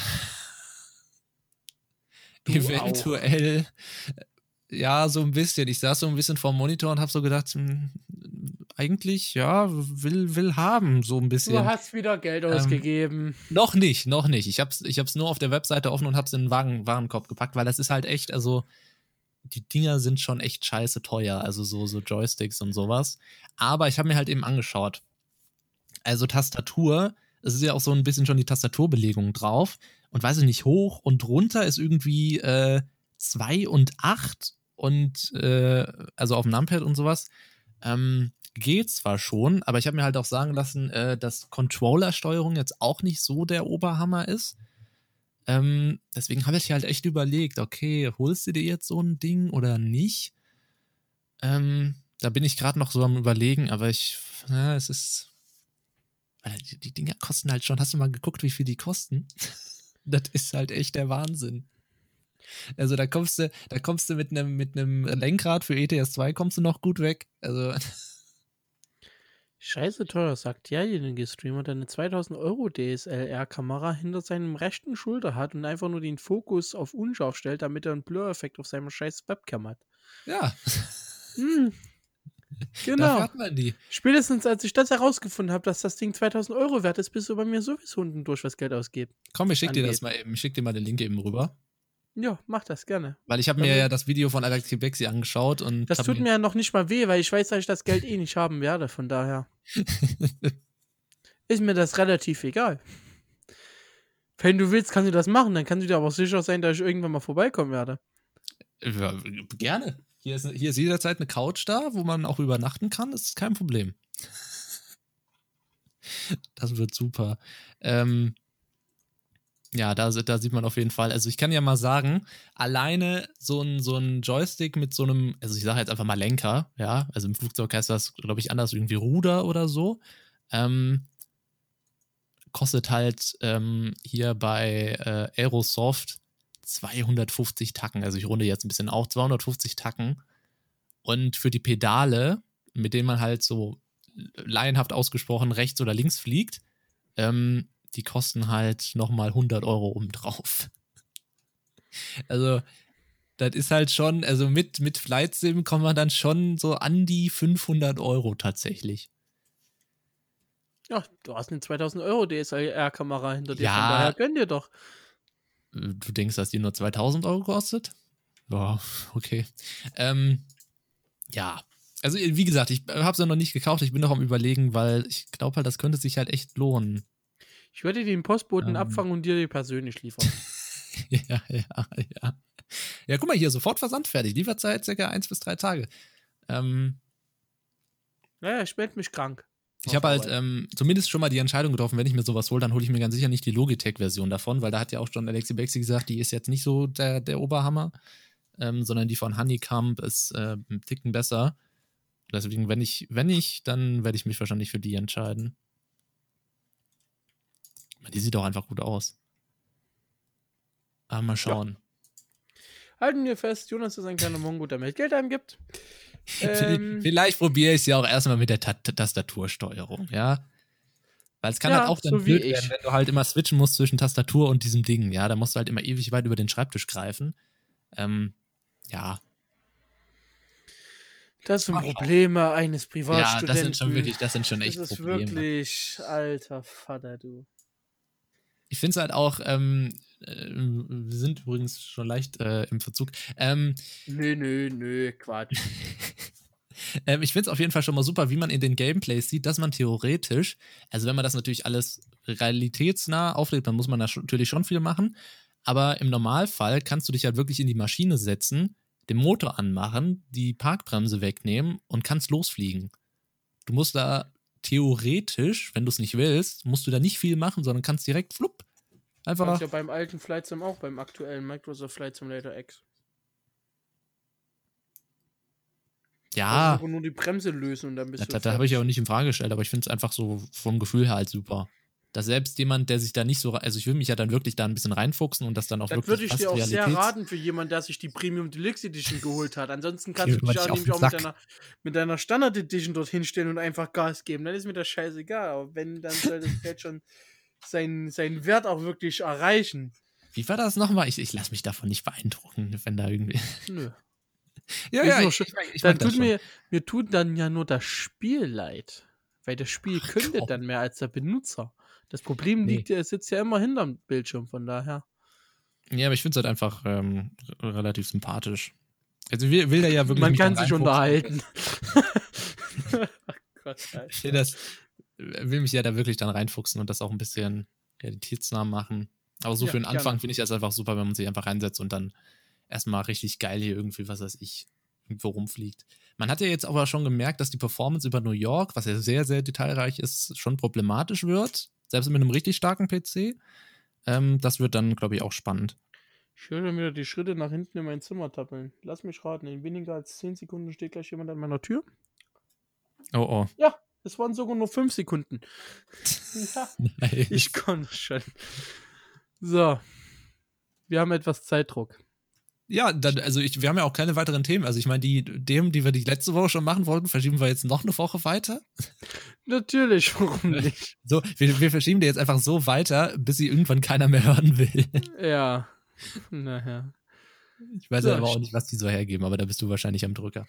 Speaker 2: du eventuell, auch. ja, so ein bisschen. Ich saß so ein bisschen vorm Monitor und habe so gedacht, hm, eigentlich, ja, will, will haben, so ein bisschen.
Speaker 1: Du hast wieder Geld ähm, ausgegeben.
Speaker 2: Noch nicht, noch nicht. Ich hab's, ich hab's nur auf der Webseite offen und hab's in den Wagen, Warenkorb gepackt, weil das ist halt echt, also die Dinger sind schon echt scheiße teuer, also so, so Joysticks und sowas. Aber ich habe mir halt eben angeschaut. Also Tastatur, es ist ja auch so ein bisschen schon die Tastaturbelegung drauf. Und weiß ich nicht, hoch und runter ist irgendwie 2 äh, und 8 und äh, also auf dem Numpad und sowas. Ähm, geht zwar schon, aber ich habe mir halt auch sagen lassen, äh, dass Controller-Steuerung jetzt auch nicht so der Oberhammer ist. Ähm, deswegen habe ich halt echt überlegt, okay, holst du dir jetzt so ein Ding oder nicht? Ähm, da bin ich gerade noch so am überlegen, aber ich, ja, es ist, die, die Dinger kosten halt schon. Hast du mal geguckt, wie viel die kosten? das ist halt echt der Wahnsinn. Also da kommst du, da kommst du mit einem mit Lenkrad für ETS 2 kommst du noch gut weg. Also
Speaker 1: Scheiße teuer, sagt derjenige Streamer, der eine 2000 Euro DSLR-Kamera hinter seinem rechten Schulter hat und einfach nur den Fokus auf unscharf stellt, damit er einen Blur-Effekt auf seinem scheiß Webcam hat.
Speaker 2: Ja.
Speaker 1: Hm. Genau. Hat man die. Spätestens als ich das herausgefunden habe, dass das Ding 2000 Euro wert ist, bist du bei mir sowieso unten durch, was Geld ausgibt.
Speaker 2: Komm, ich schick dir das mal eben. Ich schick dir mal den Link eben rüber.
Speaker 1: Ja, mach das gerne.
Speaker 2: Weil ich habe mir ja das Video von Alex Bexi angeschaut und.
Speaker 1: Das tut mir ja noch nicht mal weh, weil ich weiß, dass ich das Geld eh nicht haben werde, von daher. ist mir das relativ egal. Wenn du willst, kannst du das machen, dann kannst du dir aber sicher sein, dass ich irgendwann mal vorbeikommen werde.
Speaker 2: Ja, gerne. Hier ist, hier ist jederzeit eine Couch da, wo man auch übernachten kann. Das ist kein Problem. Das wird super. Ähm, ja, da, da sieht man auf jeden Fall. Also ich kann ja mal sagen, alleine so ein, so ein Joystick mit so einem, also ich sage jetzt einfach mal Lenker, ja, also im Flugzeug heißt das, glaube ich, anders, irgendwie Ruder oder so, ähm, kostet halt ähm, hier bei äh, Aerosoft 250 Tacken. Also ich runde jetzt ein bisschen auf, 250 Tacken. Und für die Pedale, mit denen man halt so laienhaft ausgesprochen rechts oder links fliegt, ähm, die kosten halt nochmal 100 Euro obendrauf. Also, das ist halt schon, also mit, mit Flight Sim kommt man dann schon so an die 500 Euro tatsächlich.
Speaker 1: Ja, du hast eine 2000 Euro DSLR-Kamera hinter dir, ja, von daher gönn dir doch.
Speaker 2: Du denkst, dass die nur 2000 Euro kostet? Ja, okay. Ähm, ja, also wie gesagt, ich habe sie noch nicht gekauft, ich bin noch am überlegen, weil ich glaube halt, das könnte sich halt echt lohnen.
Speaker 1: Ich würde den Postboten ähm. abfangen und dir die persönlich liefern.
Speaker 2: ja, ja, ja. Ja, guck mal hier, sofort Versand fertig. Lieferzeit circa eins bis drei Tage. Ähm,
Speaker 1: naja, ich melde mich krank.
Speaker 2: Ich habe halt ähm, zumindest schon mal die Entscheidung getroffen, wenn ich mir sowas hole, dann hole ich mir ganz sicher nicht die Logitech-Version davon, weil da hat ja auch schon Alexi Bexi gesagt, die ist jetzt nicht so der, der Oberhammer, ähm, sondern die von Honeycomb ist äh, ein Ticken besser. Deswegen, wenn ich, wenn ich, dann werde ich mich wahrscheinlich für die entscheiden. Die sieht auch einfach gut aus. Aber mal schauen.
Speaker 1: Ja. Halten wir fest, Jonas ist ein kleiner Mongo, der mir Geld eingibt.
Speaker 2: Ähm, Vielleicht probiere ich es ja auch erstmal mit der Ta Tastatursteuerung, ja. Weil es kann ja, halt auch dann so blöd werden, wenn du halt immer switchen musst zwischen Tastatur und diesem Ding, ja. Da musst du halt immer ewig weit über den Schreibtisch greifen. Ähm, ja.
Speaker 1: Das sind Probleme eines Privatstudenten.
Speaker 2: Ja, das sind schon wirklich, das sind schon echt
Speaker 1: das ist
Speaker 2: Probleme.
Speaker 1: wirklich, alter Vater, du.
Speaker 2: Ich finde es halt auch, ähm, äh, wir sind übrigens schon leicht äh, im Verzug. Ähm,
Speaker 1: nö, nö, nö, Quatsch.
Speaker 2: ähm, ich finde es auf jeden Fall schon mal super, wie man in den Gameplays sieht, dass man theoretisch, also wenn man das natürlich alles realitätsnah auflegt, dann muss man da natürlich schon viel machen. Aber im Normalfall kannst du dich halt wirklich in die Maschine setzen, den Motor anmachen, die Parkbremse wegnehmen und kannst losfliegen. Du musst da theoretisch, wenn du es nicht willst, musst du da nicht viel machen, sondern kannst direkt flupp Einfach. Das
Speaker 1: ja beim alten Flight Sim auch, beim aktuellen Microsoft Flight Simulator X.
Speaker 2: Ja.
Speaker 1: Also nur die Bremse lösen und dann bist
Speaker 2: ja, Da, da habe ich ja auch nicht in Frage gestellt, aber ich finde es einfach so vom Gefühl her halt super. Dass selbst jemand, der sich da nicht so, also ich will mich ja dann wirklich da ein bisschen reinfuchsen und das dann auch das wirklich.
Speaker 1: Das würde ich dir auch Realitäts sehr raten für jemanden, der sich die Premium Deluxe Edition geholt hat. Ansonsten kannst du dich auch, nämlich auch mit deiner, mit deiner Standard Edition dorthin stellen und einfach Gas geben. Dann ist mir das scheißegal. Aber wenn, dann soll das Geld schon seinen, seinen Wert auch wirklich erreichen.
Speaker 2: Wie war das nochmal? Ich, ich lasse mich davon nicht beeindrucken, wenn da irgendwie. Nö.
Speaker 1: ja, ja, ich, ich, ich, dann tut mir, mir tut dann ja nur das Spiel leid. Weil das Spiel Ach, kündet dann mehr als der Benutzer. Das Problem nee. liegt, er sitzt ja immer hinterm Bildschirm, von daher.
Speaker 2: Ja, aber ich finde es halt einfach ähm, relativ sympathisch. Also will, will der ja wirklich.
Speaker 1: Man kann sich unterhalten.
Speaker 2: Ach Gott, Alter. Ich will das, will mich ja da wirklich dann reinfuchsen und das auch ein bisschen realitätsnah machen. Aber so ja, für den Anfang finde ich das einfach super, wenn man sich einfach reinsetzt und dann erstmal richtig geil hier irgendwie, was weiß ich, irgendwo rumfliegt. Man hat ja jetzt aber schon gemerkt, dass die Performance über New York, was ja sehr, sehr detailreich ist, schon problematisch wird. Selbst mit einem richtig starken PC. Ähm, das wird dann, glaube ich, auch spannend.
Speaker 1: Ich höre schon wieder die Schritte nach hinten in mein Zimmer tappeln. Lass mich raten, in weniger als 10 Sekunden steht gleich jemand an meiner Tür.
Speaker 2: Oh oh.
Speaker 1: Ja, es waren sogar nur fünf Sekunden. ja, nice. ich konnte schon. So. Wir haben etwas Zeitdruck.
Speaker 2: Ja, dann, also ich, wir haben ja auch keine weiteren Themen. Also ich meine, die Themen, die wir die letzte Woche schon machen wollten, verschieben wir jetzt noch eine Woche weiter.
Speaker 1: Natürlich, warum nicht?
Speaker 2: So, wir, wir verschieben die jetzt einfach so weiter, bis sie irgendwann keiner mehr hören will.
Speaker 1: Ja. Naja.
Speaker 2: Ich weiß so, aber auch nicht, was die so hergeben, aber da bist du wahrscheinlich am Drücker.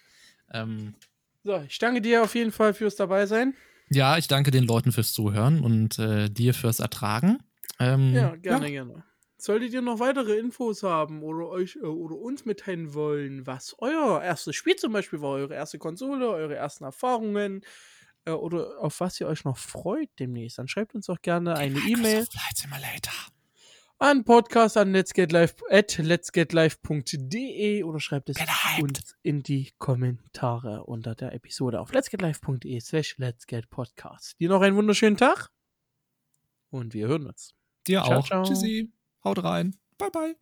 Speaker 2: Ähm,
Speaker 1: so, ich danke dir auf jeden Fall fürs Dabeisein.
Speaker 2: Ja, ich danke den Leuten fürs Zuhören und äh, dir fürs Ertragen. Ähm,
Speaker 1: ja, gerne, ja. gerne. Solltet ihr noch weitere Infos haben oder euch äh, oder uns mitteilen wollen, was euer erstes Spiel zum Beispiel war, eure erste Konsole, eure ersten Erfahrungen äh, oder auf was ihr euch noch freut demnächst, dann schreibt uns doch gerne eine E-Mail. An Podcast an letsgetlive at letsgetlive.de oder schreibt es uns in die Kommentare unter der Episode auf letsgetlive.de slash letsgetpodcast. Dir noch einen wunderschönen Tag und wir hören uns.
Speaker 2: Dir ciao, auch. Ciao. Tschüssi. Haut rein. Bye, bye.